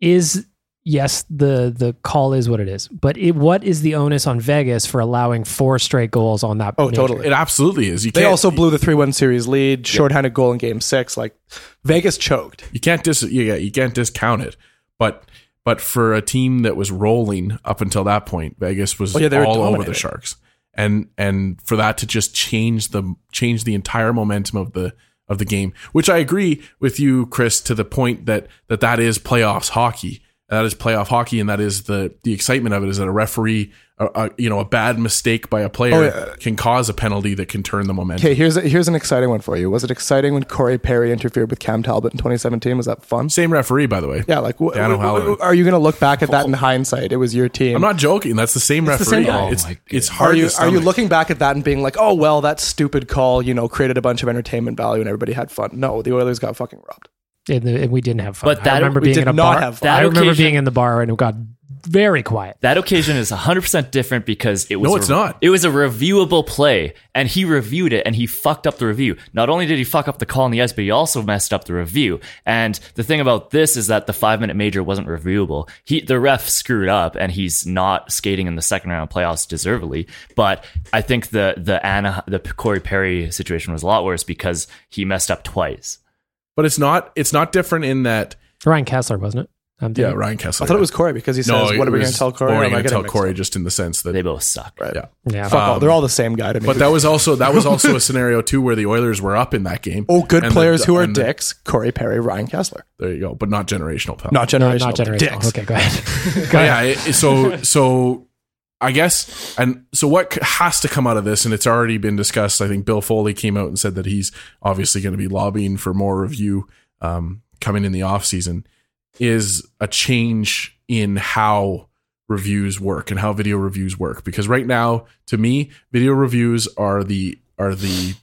Is yes, the the call is what it is, but it, what is the onus on Vegas for allowing four straight goals on that? Oh, major? totally. It absolutely is. You They can't- also blew the three-one series lead, shorthanded goal in Game Six. Like Vegas choked. You can't dis yeah, you can't discount it. But but for a team that was rolling up until that point, Vegas was Oh, yeah, they were all over the. Sharks. And and for that to just change the change the entire momentum of the of the game, which I agree with you, Chris, to the point that that that is playoffs hockey. That is playoff hockey, and that is the the excitement of it. Is that a referee, a, a, you know, a bad mistake by a player Oh, yeah. can cause a penalty that can turn the momentum. Okay, here's a, here's an exciting one for you. Was it exciting when Corey Perry interfered with Cam Talbot in 2017? Was that fun? Same referee, by the way. Yeah, like wh- Dan wh- wh- are you going to look back at that in hindsight? It was your team. I'm not joking. That's the same It's the referee. same guy. it's Oh my it's Are hard. you to are you looking back at that and being like, oh well, that stupid call, you know, created a bunch of entertainment value and everybody had fun? No, the Oilers got fucking robbed. And, the, and we didn't have fun. But that- I remember we being did in a not bar. have fun. I That remember occasion- being in the bar and it got very quiet. That occasion is 100% different because it was No, a- it's not. It was a reviewable play and he reviewed it and he fucked up the review. Not only did he fuck up the call in the ice, but he also messed up the review. And the thing about this is that the 5-minute major wasn't reviewable. He the ref screwed up and he's not skating in the second round of playoffs deservedly, but I think the the Anna the Corey Perry situation was a lot worse because he messed up twice. But it's not it's not different in that Ryan Kesler, wasn't it? I'm yeah. Ryan Kesler. I thought it was Corey because he says, "What are we going to tell Corey?" Or am I going to tell Corey just in the sense that They both suck. Right. yeah. Yeah. Fuck all. Um, they're all the same guy to me. But that was also that was also a <laughs> scenario too where the Oilers were up in that game. oh, good And the- players who are and the- dicks: Corey Perry, Ryan Kesler. There you go, but not generational. Pal. Not generational. not but generational. Dicks. Okay, go ahead. <laughs> go ahead. yeah. It, so so I guess and so what has to come out of this, and it's already been discussed. I think Bill Foley came out and said that he's obviously going to be lobbying for more review um, coming in the off season. Is a change in how reviews work and how video reviews work because right now to me video reviews are the are the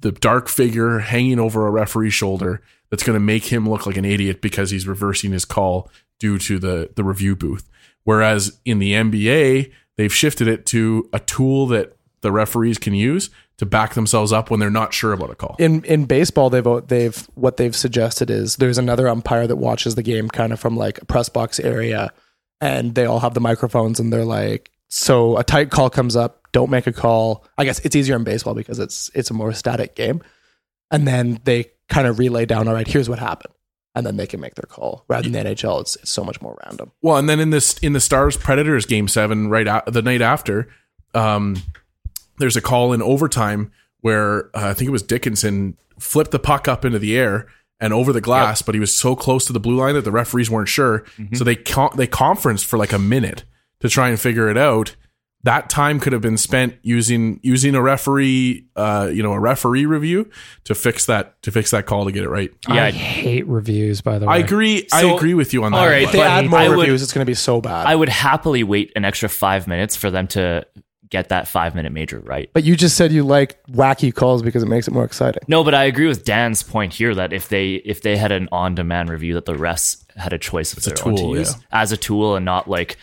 the dark figure hanging over a referee's shoulder that's going to make him look like an idiot because he's reversing his call due to the the review booth whereas in the NBA they've shifted it to a tool that the referees can use to back themselves up when they're not sure about a call. In in baseball they've they've what they've suggested is there's another umpire that watches the game kind of from like a press box area and they all have the microphones and they're like so a tight call comes up don't make a call. I guess it's easier in baseball because it's it's a more static game. And then they kind of relay down all right here's what happened and then they can make their call. Rather than the nhl it's, it's so much more random. Well, and then in this in the Stars Predators game seven, right the night after, um, there's a call in overtime where uh, I think it was Dickinson flipped the puck up into the air and over the glass, but he was so close to the blue line that the referees weren't sure, so they con- they conferenced for like a minute to try and figure it out. That time could have been spent using using a referee, uh, you know, a referee review to fix that to fix that call to get it right. Yeah, I hate reviews, by the way. I agree. I agree with you on that. all right, if they But add more I would- reviews it's going to be so bad I would happily wait an extra five minutes for them to get that five minute major right. but you just said you like wacky calls because it makes it more exciting No, but I agree with Dan's point here that if they if they had an on demand review that the refs had a choice of It's a their own to use yeah. as a tool and not like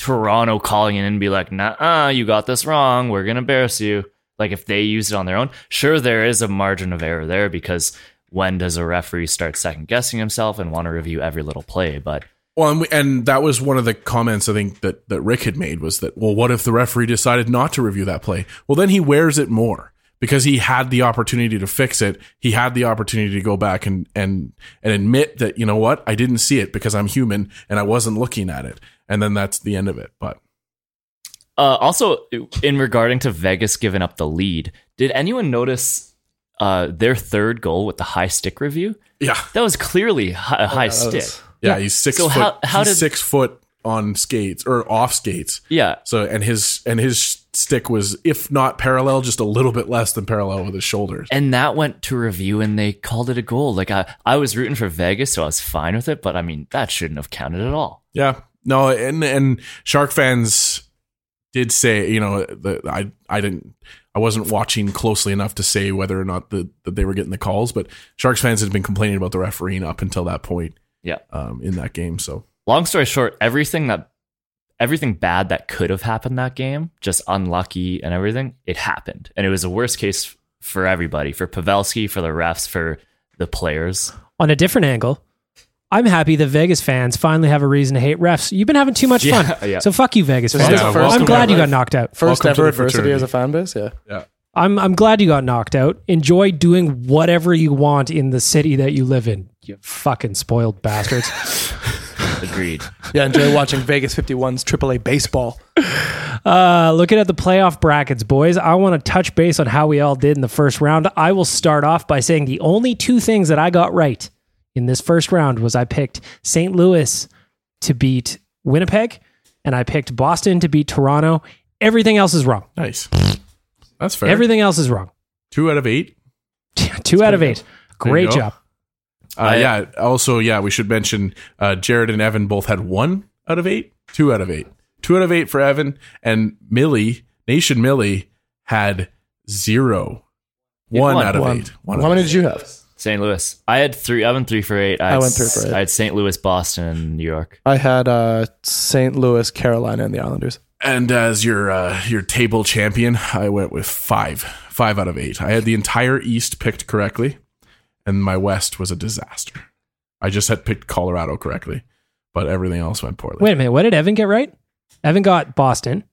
Toronto calling in and be like, nah, you got this wrong. We're gonna embarrass you. Like if they use it on their own, sure there is a margin of error there because when does a referee start second guessing himself and want to review every little play? But Well, and, we, and that was one of the comments I think that, that Rick had made was that, well, what if the referee decided not to review that play? Well, then he wears it more because he had the opportunity to fix it. He had the opportunity to go back and, and, and admit that, you know what, I didn't see it because I'm human and I wasn't looking at it. And then that's the end of it. But Uh, also, in regarding to Vegas giving up the lead, did anyone notice uh, their third goal with the high stick review? yeah, That was clearly hi- a high that was- stick. yeah, he's six So foot, how- how he's did- six foot on skates or off skates. Yeah. So, and his, and his stick was, if not parallel, just a little bit less than parallel with his shoulders. And that went to review and they called it a goal. Like I, I was rooting for Vegas, so I was fine with it, but I mean that shouldn't have counted at all. Yeah, no, and and Shark fans did say, you know, the, I I didn't, I wasn't watching closely enough to say whether or not the, that they were getting the calls, but Sharks fans had been complaining about the refereeing up until that point Yeah. um, in that game. So Long story short, everything that everything bad that could have happened that game, just unlucky and everything, it happened. And it was a worst case for everybody, for Pavelski, for the refs, for the players. On a different angle, I'm happy that Vegas fans finally have a reason to hate refs. You've been having too much Yeah, fun. <laughs> yeah. So fuck you, Vegas This is fans. the I'm first glad you got knocked out. first Welcome ever the adversity as a fan base yeah yeah, I'm I'm glad you got knocked out. Enjoy doing whatever you want in the city that you live in. You fucking spoiled bastards. <laughs> Agreed. yeah enjoy watching vegas 51's aaa baseball Uh, looking at the playoff brackets, boys, I want to touch base on how we all did in the first round. I will start off by saying the only two things that I got right in this first round was I picked St. Louis to beat Winnipeg, and I picked Boston to beat Toronto. Everything else is wrong. nice. That's fair. Everything else is wrong. two out of eight. <laughs> Two out of eight. There you Great job. Uh, yeah. Also, yeah, we should mention uh, Jared and Evan both had one out of eight, two out of eight, two out of eight for Evan, and Millie Nation Millie had zero, one one. out of One. eight. One how many of did you have St. Louis. I had three. I went three for eight. I, I had went three for eight. I had St. Louis, Boston, and New York. I had uh, St. Louis, Carolina, and the Islanders. And as your uh, your table champion, I went with five, five out of eight. I had the entire East picked correctly, and my West was a disaster. I just had picked Colorado correctly, but everything else went poorly. Wait a minute. What did Evan get right? Evan got Boston.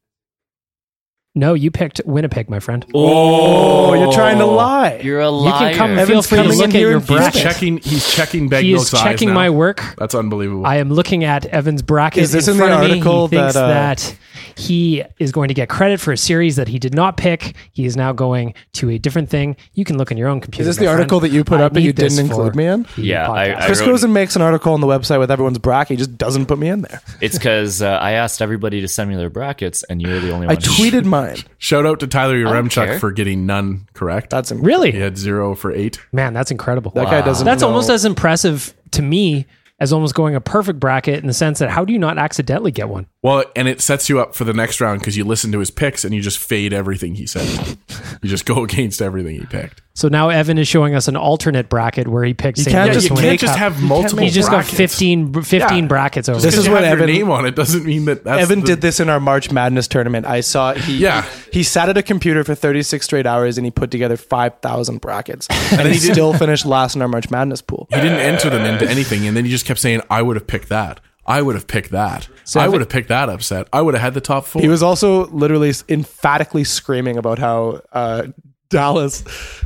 No, you picked Winnipeg, my friend. Oh, you're trying to lie. You're a liar. You liar. can come feel Evan's free to coming look in at here your and He's bracket. checking. He's checking Bag He is Milk's eyes checking now. my work. That's unbelievable. I am looking at Evan's bracket. Is this in, in the front of me. article He thinks that, uh, that he is going to get credit for a series that he did not pick. He is now going to a different thing. You can look in your own computer. Is this my the article friend. that you put I up that you didn't include me in? Yeah, I- I Chris wrote- goes and makes an article on the website with everyone's bracket. He just doesn't put me in there. It's because uh, I asked everybody to send me their brackets, and you're the only one. I tweeted mine. Shout out to Tyler don't. Yaremchuk for getting none correct. That's him. really, he had zero for eight. man, that's incredible. That guy doesn't. That's know- almost as impressive to me as almost going a perfect bracket in the sense that how do you not accidentally get one? Well, and it sets you up for the next round because you listen to his picks and you just fade everything he said. you just go <laughs> against everything he picked. So now Evan is showing us an alternate bracket where he picks. You St. can't Louis just- you can't just have multiple He's just brackets. got 15, 15 Yeah. brackets over. This is what Evan- your name on it doesn't mean that that's Evan the- did this in our March Madness tournament. I saw he Yeah. he, he sat at a computer for 36 straight hours and he put together 5,000 brackets. <laughs> And he still finished last in our March Madness pool. He didn't enter them into anything, and then he just kept saying, "I would have picked that. I would have picked that. So I would have picked that upset. I would have had the top four. He was also literally emphatically screaming about how uh, Dallas.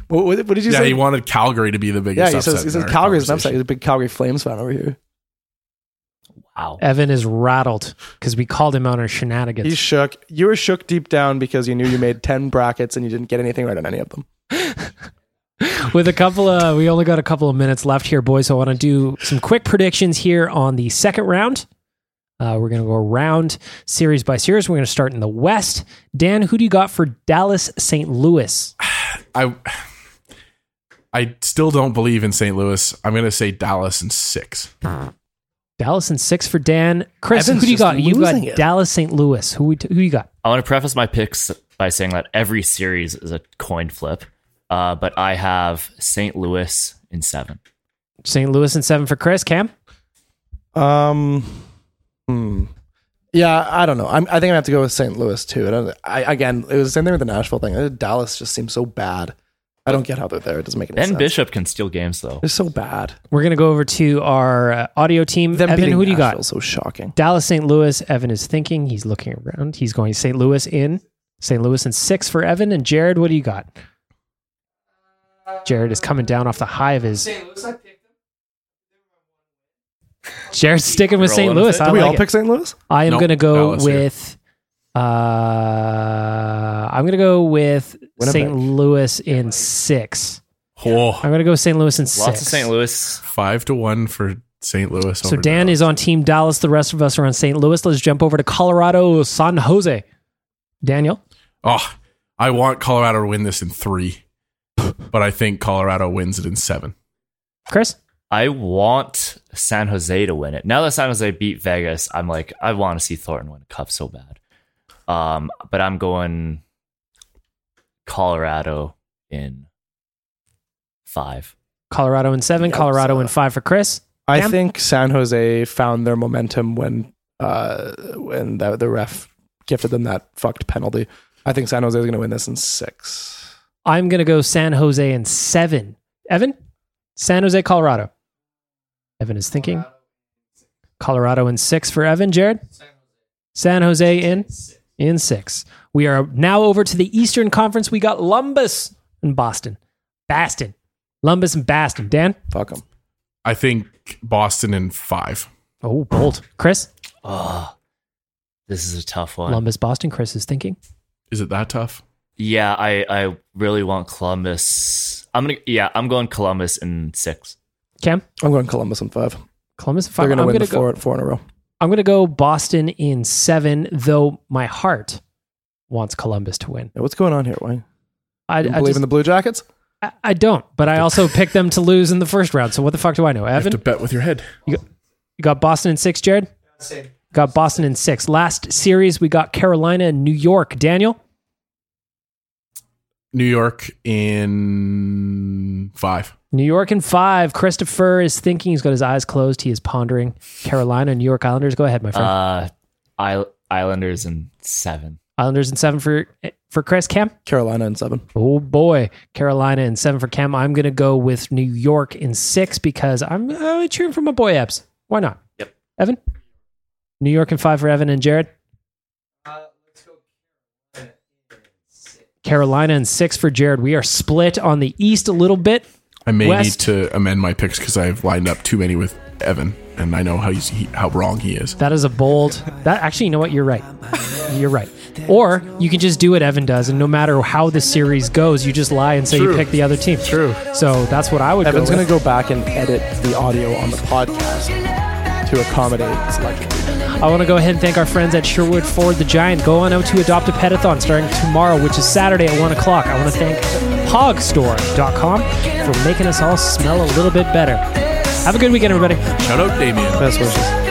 What, what what did you yeah, say? Yeah, he wanted Calgary to be the yeah, biggest. he upset says, he in says our Calgary's an upset. conversation. He's a big Calgary Flames fan over here. wow. Evan is rattled because we called him out on shenanigans. He's shook. You were shook deep down because you knew you made 10 brackets and you didn't get anything right on any of them. <laughs> With a couple of, we only got a couple of minutes left here, boys. So I want to do some quick predictions here on the second round. Uh, we're going to go round series by series. We're going to start in the West. Dan, who do you got for Dallas St. Louis? <sighs> I <sighs> I still don't believe in St. Louis. I'm going to say Dallas and six. Dallas and six for Dan. Chris, Evan's who do you got? You got it. Dallas St. Louis. Who we, who you got? I want to preface my picks by saying that every series is a coin flip, uh, but I have St. Louis in seven. St. Louis in seven for Chris. Cam. Um, hmm. Yeah, I don't know. I'm, I think I'm gonna have to go with St. Louis too. I, I again, it was the same thing with the Nashville thing. Uh, Dallas just seems so bad. I don't get how they're there. It doesn't make any sense. Ben sense. Bishop can steal games though. They're so bad. We're going to go over to our uh, audio team. Them Evan, who do you got? So shocking. Dallas, St. Louis. Evan is thinking. He's looking around. He's going St. Louis in. St. Louis in six for Evan. And Jared, what do you got? Jared is coming down off the high of his. Jared's sticking with St. Louis. it. I Did we like all it. pick St. Louis? I am Nope, going to go Dallas here. with. Uh, I'm going to go with Winnipeg. St. Louis in six. Oh, I'm going to go St. Louis in six. Lots of St. Louis. five to one for St. Louis. So over Dan Dallas. is on Team Dallas. The rest of us are on St. Louis. Let's jump over to Colorado, San Jose. Daniel. Oh, I want Colorado to win this in three, but I think Colorado wins it in seven. Chris? I want San Jose to win it. Now that San Jose beat Vegas, I'm like, I want to see Thornton win a cup so bad. Um, but I'm going Colorado in five. Colorado in seven, Yikes. Colorado in five for Chris. I Cam? think San Jose found their momentum when uh, when the, the ref gifted them that fucked penalty. I think San Jose is going to win this in six. I'm going to go San Jose in seven. Evan? San Jose, Colorado. Evan is thinking. Colorado in six for Evan. Jared? San Jose in in six. We are now over to the Eastern Conference. We got Lumbus and Boston. Baston. Lumbus and Baston. Dan? Fuck them. I think Boston in five. Oh, bold. Chris? Oh, this is a tough one. Lumbus, Boston. Chris is thinking. Is it that tough? Yeah, I, I really want Columbus. I'm gonna yeah, I'm going Columbus in six. Cam? I'm going Columbus in five. Columbus in They're five. going to I'm win gonna the go- four, four in a row. I'm going to go Boston in seven, though my heart wants Columbus to win. Yeah, what's going on here? Wayne? I, You I, believe just- in the Blue Jackets? I, I don't, but I also picked them to lose in the first round. So what the fuck do I know? You have Evan, to bet with your head. you got Boston in six, Jared? Same. Got Boston in six. Last series, we got Carolina and New York. Daniel? New York in five. New York in five. Christopher is thinking. He's got his eyes closed. He is pondering. Carolina, New York Islanders. Go ahead, my friend. Uh, Isle- Islanders in seven. Islanders in seven for for Chris Cam. Carolina in seven. Oh boy, Carolina in seven for Cam. I'm gonna go with New York in six because I'm uh, cheering for my boy Ebbs. Why not? Yep. Evan. New York in five for Evan and Jared. Carolina and six for Jared. We are split on the East a little bit. I may West. need to amend my picks because I've lined up too many with Evan, and I know how he's, he, how wrong he is. That is a bold. That actually, you know what? You're right. You're right. Or you can just do what Evan does, and no matter how the series goes, you just lie and say you True. pick the other team. True. So that's what I would. Evan's go going to go back and edit the audio on the podcast to accommodate selection. I want to go ahead and thank our friends at Sherwood Ford the Giant. Go on out to Adopt a Petathon starting tomorrow, which is Saturday at 1 o'clock. I want to thank hogstore.com for making us all smell a little bit better. Have a good weekend, everybody. Shout out Damien. Best wishes.